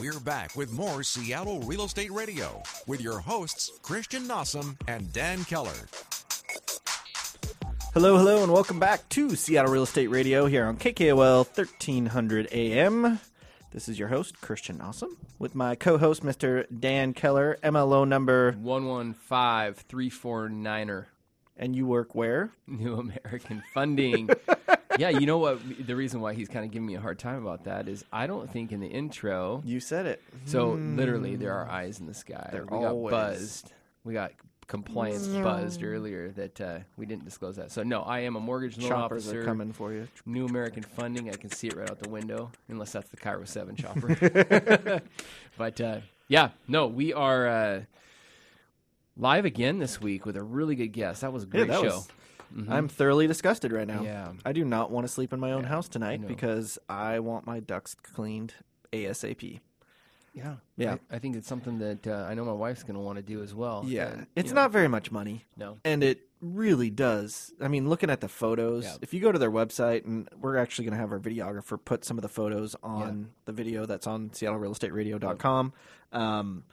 [SPEAKER 1] We're back with more Seattle Real Estate Radio with your hosts, Christian Nossum and Dan Keller.
[SPEAKER 2] Hello, hello, and welcome back to Seattle Real Estate Radio here on KKOL 1300 AM. This is your host, Christian Nossum, with my co host, Mr. Dan Keller, MLO number,
[SPEAKER 3] 115349er
[SPEAKER 2] and you work where?
[SPEAKER 3] new american funding yeah, you know what? The reason why he's kind of giving me a hard time about that is I don't think in the intro.
[SPEAKER 2] You said it.
[SPEAKER 3] So literally, there are eyes in the sky.
[SPEAKER 2] There
[SPEAKER 3] we got
[SPEAKER 2] always-
[SPEAKER 3] buzzed. We got compliance buzzed earlier that uh, we didn't disclose that. So no, I am a mortgage loan
[SPEAKER 2] Choppers
[SPEAKER 3] officer.
[SPEAKER 2] are coming for you.
[SPEAKER 3] New American Funding. I can see it right out the window, unless that's the KIRO Seven chopper. but uh, yeah, no, we are uh, live again this week with a really good guest. That was a great
[SPEAKER 2] that
[SPEAKER 3] show.
[SPEAKER 2] was- I'm thoroughly disgusted right now.
[SPEAKER 3] Mm-hmm. Yeah.
[SPEAKER 2] I do not want to sleep in my own house tonight because I want my ducts cleaned ASAP.
[SPEAKER 3] Yeah,
[SPEAKER 2] Yeah.
[SPEAKER 3] I, I think it's something that uh, I know my wife's going to want to do as well.
[SPEAKER 2] Yeah,
[SPEAKER 3] And,
[SPEAKER 2] it's
[SPEAKER 3] know,
[SPEAKER 2] not very much money.
[SPEAKER 3] No.
[SPEAKER 2] and it really does. I mean, looking at the photos,
[SPEAKER 3] Yeah.
[SPEAKER 2] if you go to their website, and we're actually going to have our videographer put some of the photos on the video that's on SeattleRealEstateRadio.com. Um,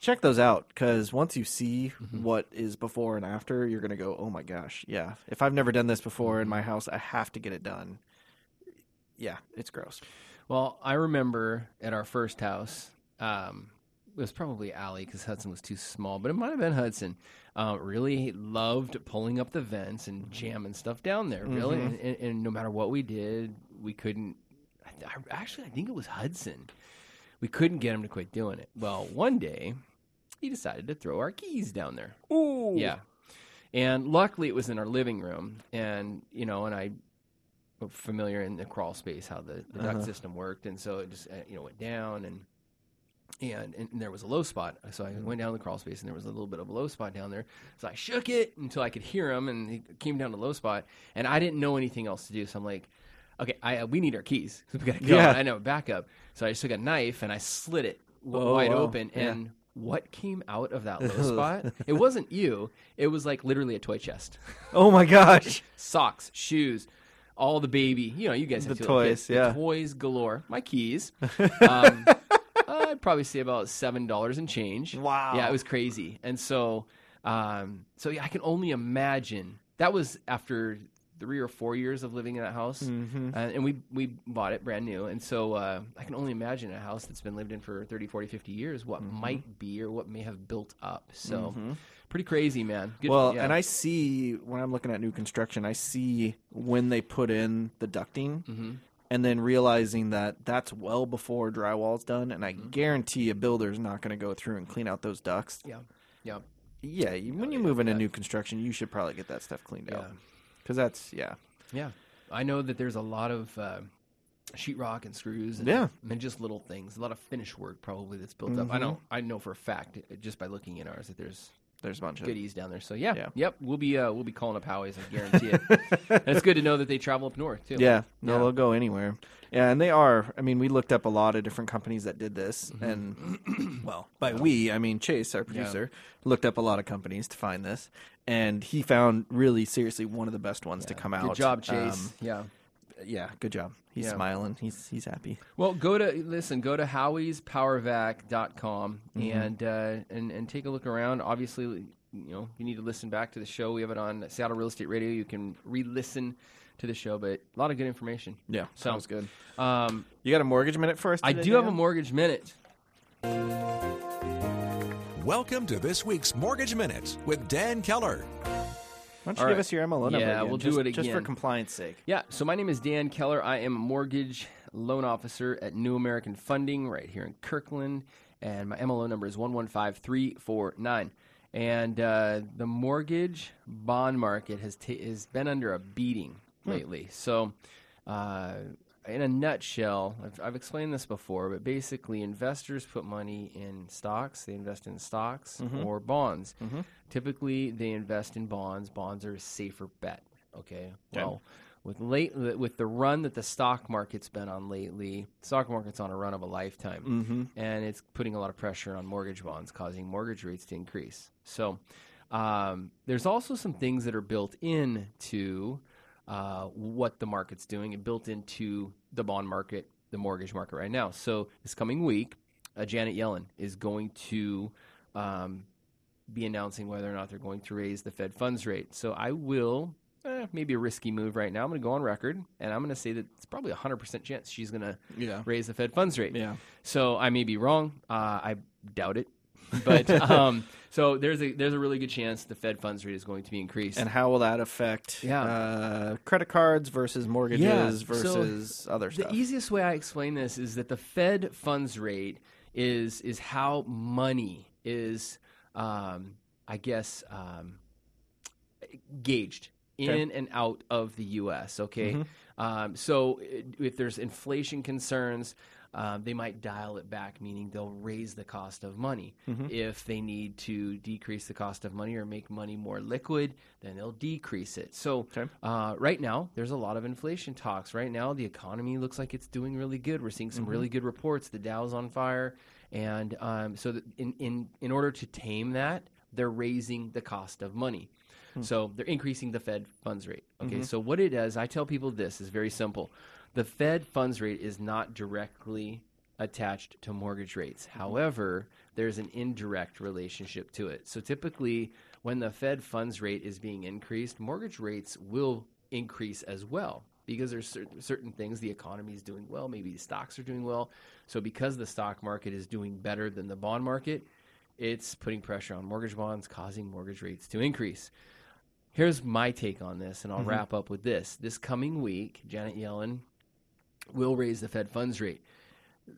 [SPEAKER 2] check those out because once you see
[SPEAKER 3] Mm-hmm.
[SPEAKER 2] what is before and after, you're going to go, "Oh my gosh, yeah! If I've never done this before
[SPEAKER 3] Mm-hmm.
[SPEAKER 2] in my house, I have to get it done." Yeah, it's gross.
[SPEAKER 3] Well, I remember at our first house, um, it was probably Allie because Hudson was too small, but it might have been Hudson. Uh, really loved pulling up the vents and jamming stuff down there. Really, and, and, and no matter what we did, we couldn't. I, I, actually, I think it was Hudson. We couldn't get him to quit doing it. Well, one day, he decided to throw our keys down there.
[SPEAKER 2] Ooh,
[SPEAKER 3] Yeah. And luckily it was in our living room and you know and I am familiar in the crawl space how the, the duct system worked and so it just uh, you know went down and and, and there was a low spot. So I went down the crawl space and there was a little bit of a low spot down there. So I shook it until I could hear him and he came down to the low spot and I didn't know anything else to do. So I'm like, okay, I, uh, we need our keys. we got to go.
[SPEAKER 2] Yeah.
[SPEAKER 3] I know backup. So I just took a knife and I slit it w-
[SPEAKER 2] Oh,
[SPEAKER 3] wide
[SPEAKER 2] wow.
[SPEAKER 3] open
[SPEAKER 2] Yeah.
[SPEAKER 3] and what came out of that low spot? It wasn't you. It was like literally a toy chest.
[SPEAKER 2] Oh my gosh.
[SPEAKER 3] Socks, shoes, all the baby. You know, you guys have
[SPEAKER 2] The toys,
[SPEAKER 3] kids. The
[SPEAKER 2] yeah.
[SPEAKER 3] toys galore. My keys. Um, I'd probably say about seven dollars and change.
[SPEAKER 2] Wow.
[SPEAKER 3] Yeah, it was crazy. And so, um, so yeah, I can only imagine. That was after three or four years of living in that house,
[SPEAKER 2] Mm-hmm.
[SPEAKER 3] uh, and we we bought it brand new. And so uh, I can only imagine a house that's been lived in for 30, 40, 50 years, what
[SPEAKER 2] Mm-hmm.
[SPEAKER 3] might be or what may have built up. So pretty crazy, man. Good,
[SPEAKER 2] Well,
[SPEAKER 3] yeah.
[SPEAKER 2] and I see when I'm looking at new construction, I see when they put in the ducting,
[SPEAKER 3] Mm-hmm.
[SPEAKER 2] and then realizing that that's well before drywall's done, and I
[SPEAKER 3] Mm-hmm.
[SPEAKER 2] guarantee a builder's not going to go through and clean out those ducts.
[SPEAKER 3] yeah, yeah.
[SPEAKER 2] Yeah, you, when you move into new construction, you should probably get that stuff cleaned out
[SPEAKER 3] Yeah.
[SPEAKER 2] Because that's yeah.
[SPEAKER 3] Yeah, I know that there's a lot of uh, sheetrock and screws. And,
[SPEAKER 2] Yeah. Mm-hmm.
[SPEAKER 3] and just little things. A lot of finish work probably that's built up. I know. I know for a fact just by looking at ours that there's
[SPEAKER 2] There's a bunch of
[SPEAKER 3] goodies down there. So yeah,
[SPEAKER 2] Yeah.
[SPEAKER 3] yep. We'll be uh, we'll be calling up Howie's. I guarantee it. it's good to know that they travel up north too.
[SPEAKER 2] Yeah, no,
[SPEAKER 3] Yeah.
[SPEAKER 2] they'll go anywhere. Yeah, and they are. I mean, we looked up a lot of different companies that did this,
[SPEAKER 3] Mm-hmm.
[SPEAKER 2] and well, by we, I mean Chase, our producer, looked up a lot of companies to find this, and he found really seriously one of the best ones to come out.
[SPEAKER 3] Good job, Chase.
[SPEAKER 2] Um,
[SPEAKER 3] yeah.
[SPEAKER 2] Yeah, good job. He's
[SPEAKER 3] Yeah.
[SPEAKER 2] smiling. He's he's happy.
[SPEAKER 3] Well, go to listen. Go to howiespowervac.com
[SPEAKER 2] Mm-hmm.
[SPEAKER 3] and uh, and and take a look around. Obviously, you know you need to listen back to the show. We have it on Seattle Real Estate Radio. You can re-listen to the show, but a lot of good information.
[SPEAKER 2] Yeah,
[SPEAKER 3] Sounds
[SPEAKER 2] good.
[SPEAKER 3] Um,
[SPEAKER 2] You got a mortgage minute for us?
[SPEAKER 3] I
[SPEAKER 2] today,
[SPEAKER 3] do have a
[SPEAKER 2] Dan?
[SPEAKER 3] mortgage minute.
[SPEAKER 1] Welcome to this week's Mortgage Minute with Dan Keller.
[SPEAKER 2] Why don't you
[SPEAKER 3] All
[SPEAKER 2] give
[SPEAKER 3] right.
[SPEAKER 2] us your MLO number?
[SPEAKER 3] Yeah,
[SPEAKER 2] again,
[SPEAKER 3] we'll do
[SPEAKER 2] just-
[SPEAKER 3] it
[SPEAKER 2] just for compliance sake.
[SPEAKER 3] Yeah, so my name is Dan Keller. I am a mortgage loan officer at New American Funding right here in Kirkland, and my MLO number is 115349. And uh, the mortgage bond market has ta- has been under a beating lately. So, uh, in a nutshell, I've, I've explained this before, but basically, investors put money in stocks. They invest in stocks or bonds. Typically, they invest in bonds. Bonds are a safer bet. Okay. Well, with late with the run that the stock market's been on lately, the stock market's on a run of a lifetime, mm-hmm. and it's putting a lot of pressure on mortgage bonds, causing mortgage rates to increase. So, um, there's also some things that are built into uh, what the market's doing and built into the bond market, the mortgage market right now. So, this coming week, uh, Janet Yellen is going to um, be announcing whether or not they're going to raise the Fed funds rate. So I will, eh, maybe a risky move right now. I'm going to go on record and I'm going to say that it's probably a 100% chance she's going to
[SPEAKER 2] Yeah.
[SPEAKER 3] raise the Fed funds rate.
[SPEAKER 2] Yeah.
[SPEAKER 3] So I may be wrong. Uh, I doubt it. But um, so there's a there's a really good chance the Fed funds rate is going to be increased.
[SPEAKER 2] And how will that affect
[SPEAKER 3] Yeah.
[SPEAKER 2] uh, credit cards versus mortgages
[SPEAKER 3] Yeah, so
[SPEAKER 2] versus other stuff?
[SPEAKER 3] the easiest way I explain this is that the Fed funds rate is is how money is, um, I guess, um, gauged in and out of the U.S. Okay, um, so if there's inflation concerns. Um, they might dial it back, meaning they'll raise the cost of money. If they need to decrease the cost of money or make money more liquid, then they'll decrease it. So, uh, right now, there's a lot of inflation talks. Right now, the economy looks like it's doing really good. We're seeing some really good reports. The Dow's on fire, and um, so in in in order to tame that, they're raising the cost of money. So they're increasing the Fed funds rate. Okay, so what it does, I tell people this is very simple. The Fed funds rate is not directly attached to mortgage rates. Mm-hmm. However, there's an indirect relationship to it. So typically, when the Fed funds rate is being increased, mortgage rates will increase as well because there's certain, certain things the economy is doing well, maybe the stocks are doing well. So because the stock market is doing better than the bond market, it's putting pressure on mortgage bonds, causing mortgage rates to increase. Here's my take on this, and I'll mm-hmm. wrap up with this. This coming week, Janet Yellen will raise the Fed funds rate.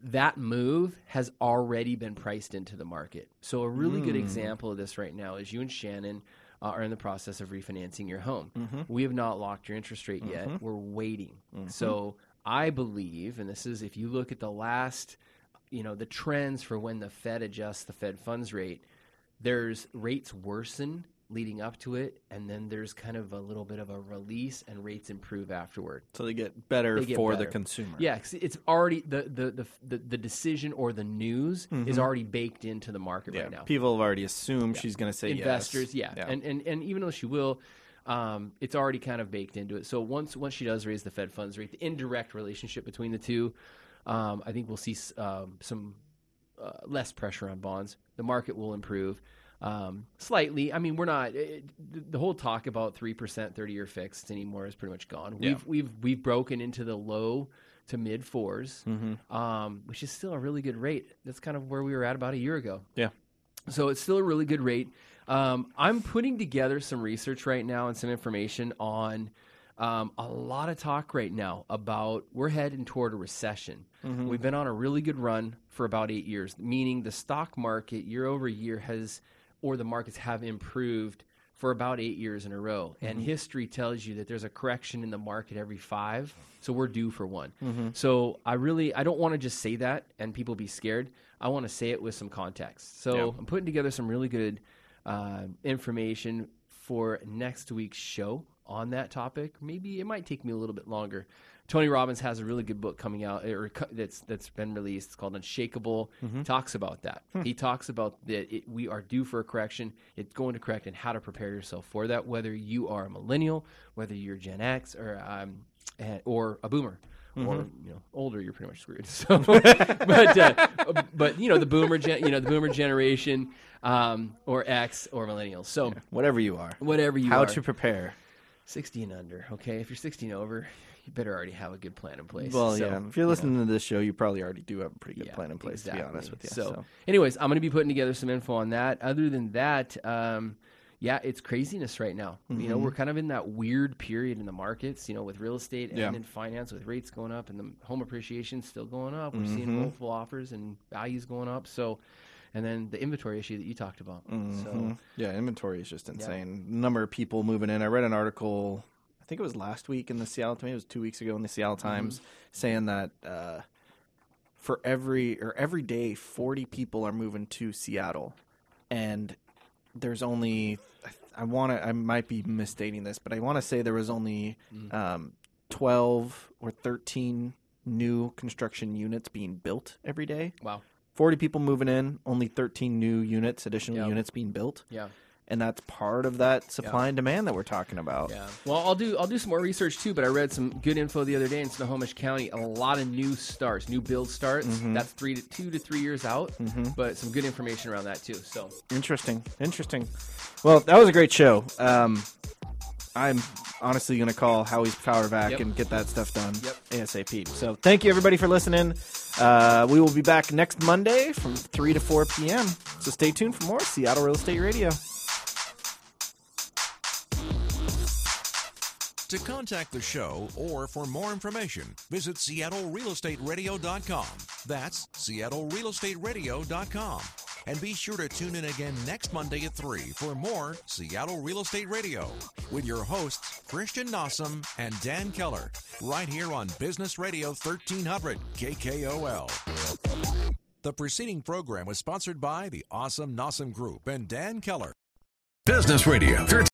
[SPEAKER 3] That move has already been priced into the market. So, a really good hmm. example of this right now is you and Shannon uh, are in the process of refinancing your home. Mm-hmm. We have not locked your interest rate yet. Mm-hmm. We're waiting. Mm-hmm. So, I believe, and this is if you look at the last, you know, the trends for when the Fed adjusts the Fed funds rate, there's rates worsen leading up to it, and then there's kind of a little bit of a release, and rates improve afterward.
[SPEAKER 2] so they get better
[SPEAKER 3] They get
[SPEAKER 2] for the
[SPEAKER 3] better.
[SPEAKER 2] consumer.
[SPEAKER 3] Yeah, 'cause it's already the the, the the the decision or the news is already baked into the market
[SPEAKER 2] Yeah.
[SPEAKER 3] right now.
[SPEAKER 2] People have already assumed she's going to say yes.
[SPEAKER 3] Investors,
[SPEAKER 2] yes.
[SPEAKER 3] yeah. and and and even though she will. Um, it's already kind of baked into it. So once once she does raise the Fed funds rate, the indirect relationship between the two, um, I think we'll see s- um, some uh, less pressure on bonds. The market will improve um, slightly. I mean, we're not it, the, the whole talk about three percent thirty year fixed anymore is pretty much gone. We've we've we've broken into the low to mid 4s um, which is still a really good rate. That's kind of where we were at about a year ago.
[SPEAKER 2] Yeah.
[SPEAKER 3] So it's still a really good rate. Um, I'm putting together some research right now and some information on um, a lot of talk right now about we're heading toward a recession. We've been on a really good run for about eight years, meaning the stock market year over year has, or the markets have improved for about eight years in a row. And history tells you that there's a correction in the market every five. So we're due for one. So I really, I don't want to just say that and people be scared. I want to say it with some context. So
[SPEAKER 2] Yeah.
[SPEAKER 3] I'm putting together some really good uh, information for next week's show on that topic. Maybe it might take me a little bit longer. Tony Robbins has a really good book coming out or that's that's been released. It's called Unshakeable. He talks about that. He talks about that it, we are due for a correction. It's going to correct and how to prepare yourself for that. Whether you are a millennial, whether you're Gen X or um, eh, or a boomer. Or you know, older, you're pretty much screwed. So, but uh, but you know, the boomer, gen, you know, the boomer generation, um, or X or millennials. So
[SPEAKER 2] Whatever you are.
[SPEAKER 3] whatever you
[SPEAKER 2] How
[SPEAKER 3] are,
[SPEAKER 2] to prepare.
[SPEAKER 3] 60 and under. Okay, if you're sixteen over, you better already have a good plan in place.
[SPEAKER 2] Well,
[SPEAKER 3] So,
[SPEAKER 2] yeah. If you're listening to this show, you probably already do have a pretty good
[SPEAKER 3] yeah,
[SPEAKER 2] plan in place, to be honest with you.
[SPEAKER 3] So,
[SPEAKER 2] So,
[SPEAKER 3] anyways, I'm going to be putting together some info on that. Other than that, um, yeah, it's craziness right now. You
[SPEAKER 2] Mm-hmm.
[SPEAKER 3] know, we're kind of in that weird period in the markets. You know, with real estate and
[SPEAKER 2] Yeah.
[SPEAKER 3] in finance, with rates going up and the home appreciation still going up. We're
[SPEAKER 2] Mm-hmm.
[SPEAKER 3] seeing multiple offers and values going up. So, and then the inventory issue that you talked about.
[SPEAKER 2] Mm-hmm.
[SPEAKER 3] So,
[SPEAKER 2] yeah, inventory is just insane. Number of people moving in. I read an article, think it was last week in the Seattle, Times, it was two weeks ago in the Seattle
[SPEAKER 3] Mm-hmm.
[SPEAKER 2] Times, saying that uh, for every or every day, forty people are moving to Seattle, and there's only I want to I might be misstating this, but I want to say there was only
[SPEAKER 3] Mm.
[SPEAKER 2] um, twelve or thirteen new construction units being built every day.
[SPEAKER 3] wow.
[SPEAKER 2] 40 people moving in, only 13 new units, additional
[SPEAKER 3] Yeah.
[SPEAKER 2] units being built.
[SPEAKER 3] Yeah.
[SPEAKER 2] And that's part of that supply and demand that we're talking about.
[SPEAKER 3] Yeah. Well, I'll do I'll do some more research too. But I read some good info the other day in Snohomish County. A lot of new starts, new build starts.
[SPEAKER 2] Mm-hmm.
[SPEAKER 3] That's three to two to three years out. But some good information around that too. So
[SPEAKER 2] Interesting. Interesting. Well, that was a great show. Um, I'm honestly going to call Howie's Power Vac
[SPEAKER 3] Yep.
[SPEAKER 2] and get that stuff done
[SPEAKER 3] Yep.
[SPEAKER 2] ASAP. So thank you, everybody, for listening. Uh, we will be back next Monday from 3 to 4 p.m. So stay tuned for more Seattle Real Estate Radio.
[SPEAKER 1] To contact the show or for more information, visit seattlerealestateradio.com. That's seattlerealestateradio.com. And be sure to tune in again next Monday at 3 for more Seattle Real Estate Radio with your hosts, Christian Nossum and Dan Keller, right here on Business Radio 1300 KKOL. The preceding program was sponsored by the awesome Nossum Group and Dan Keller.
[SPEAKER 5] Business Radio 13.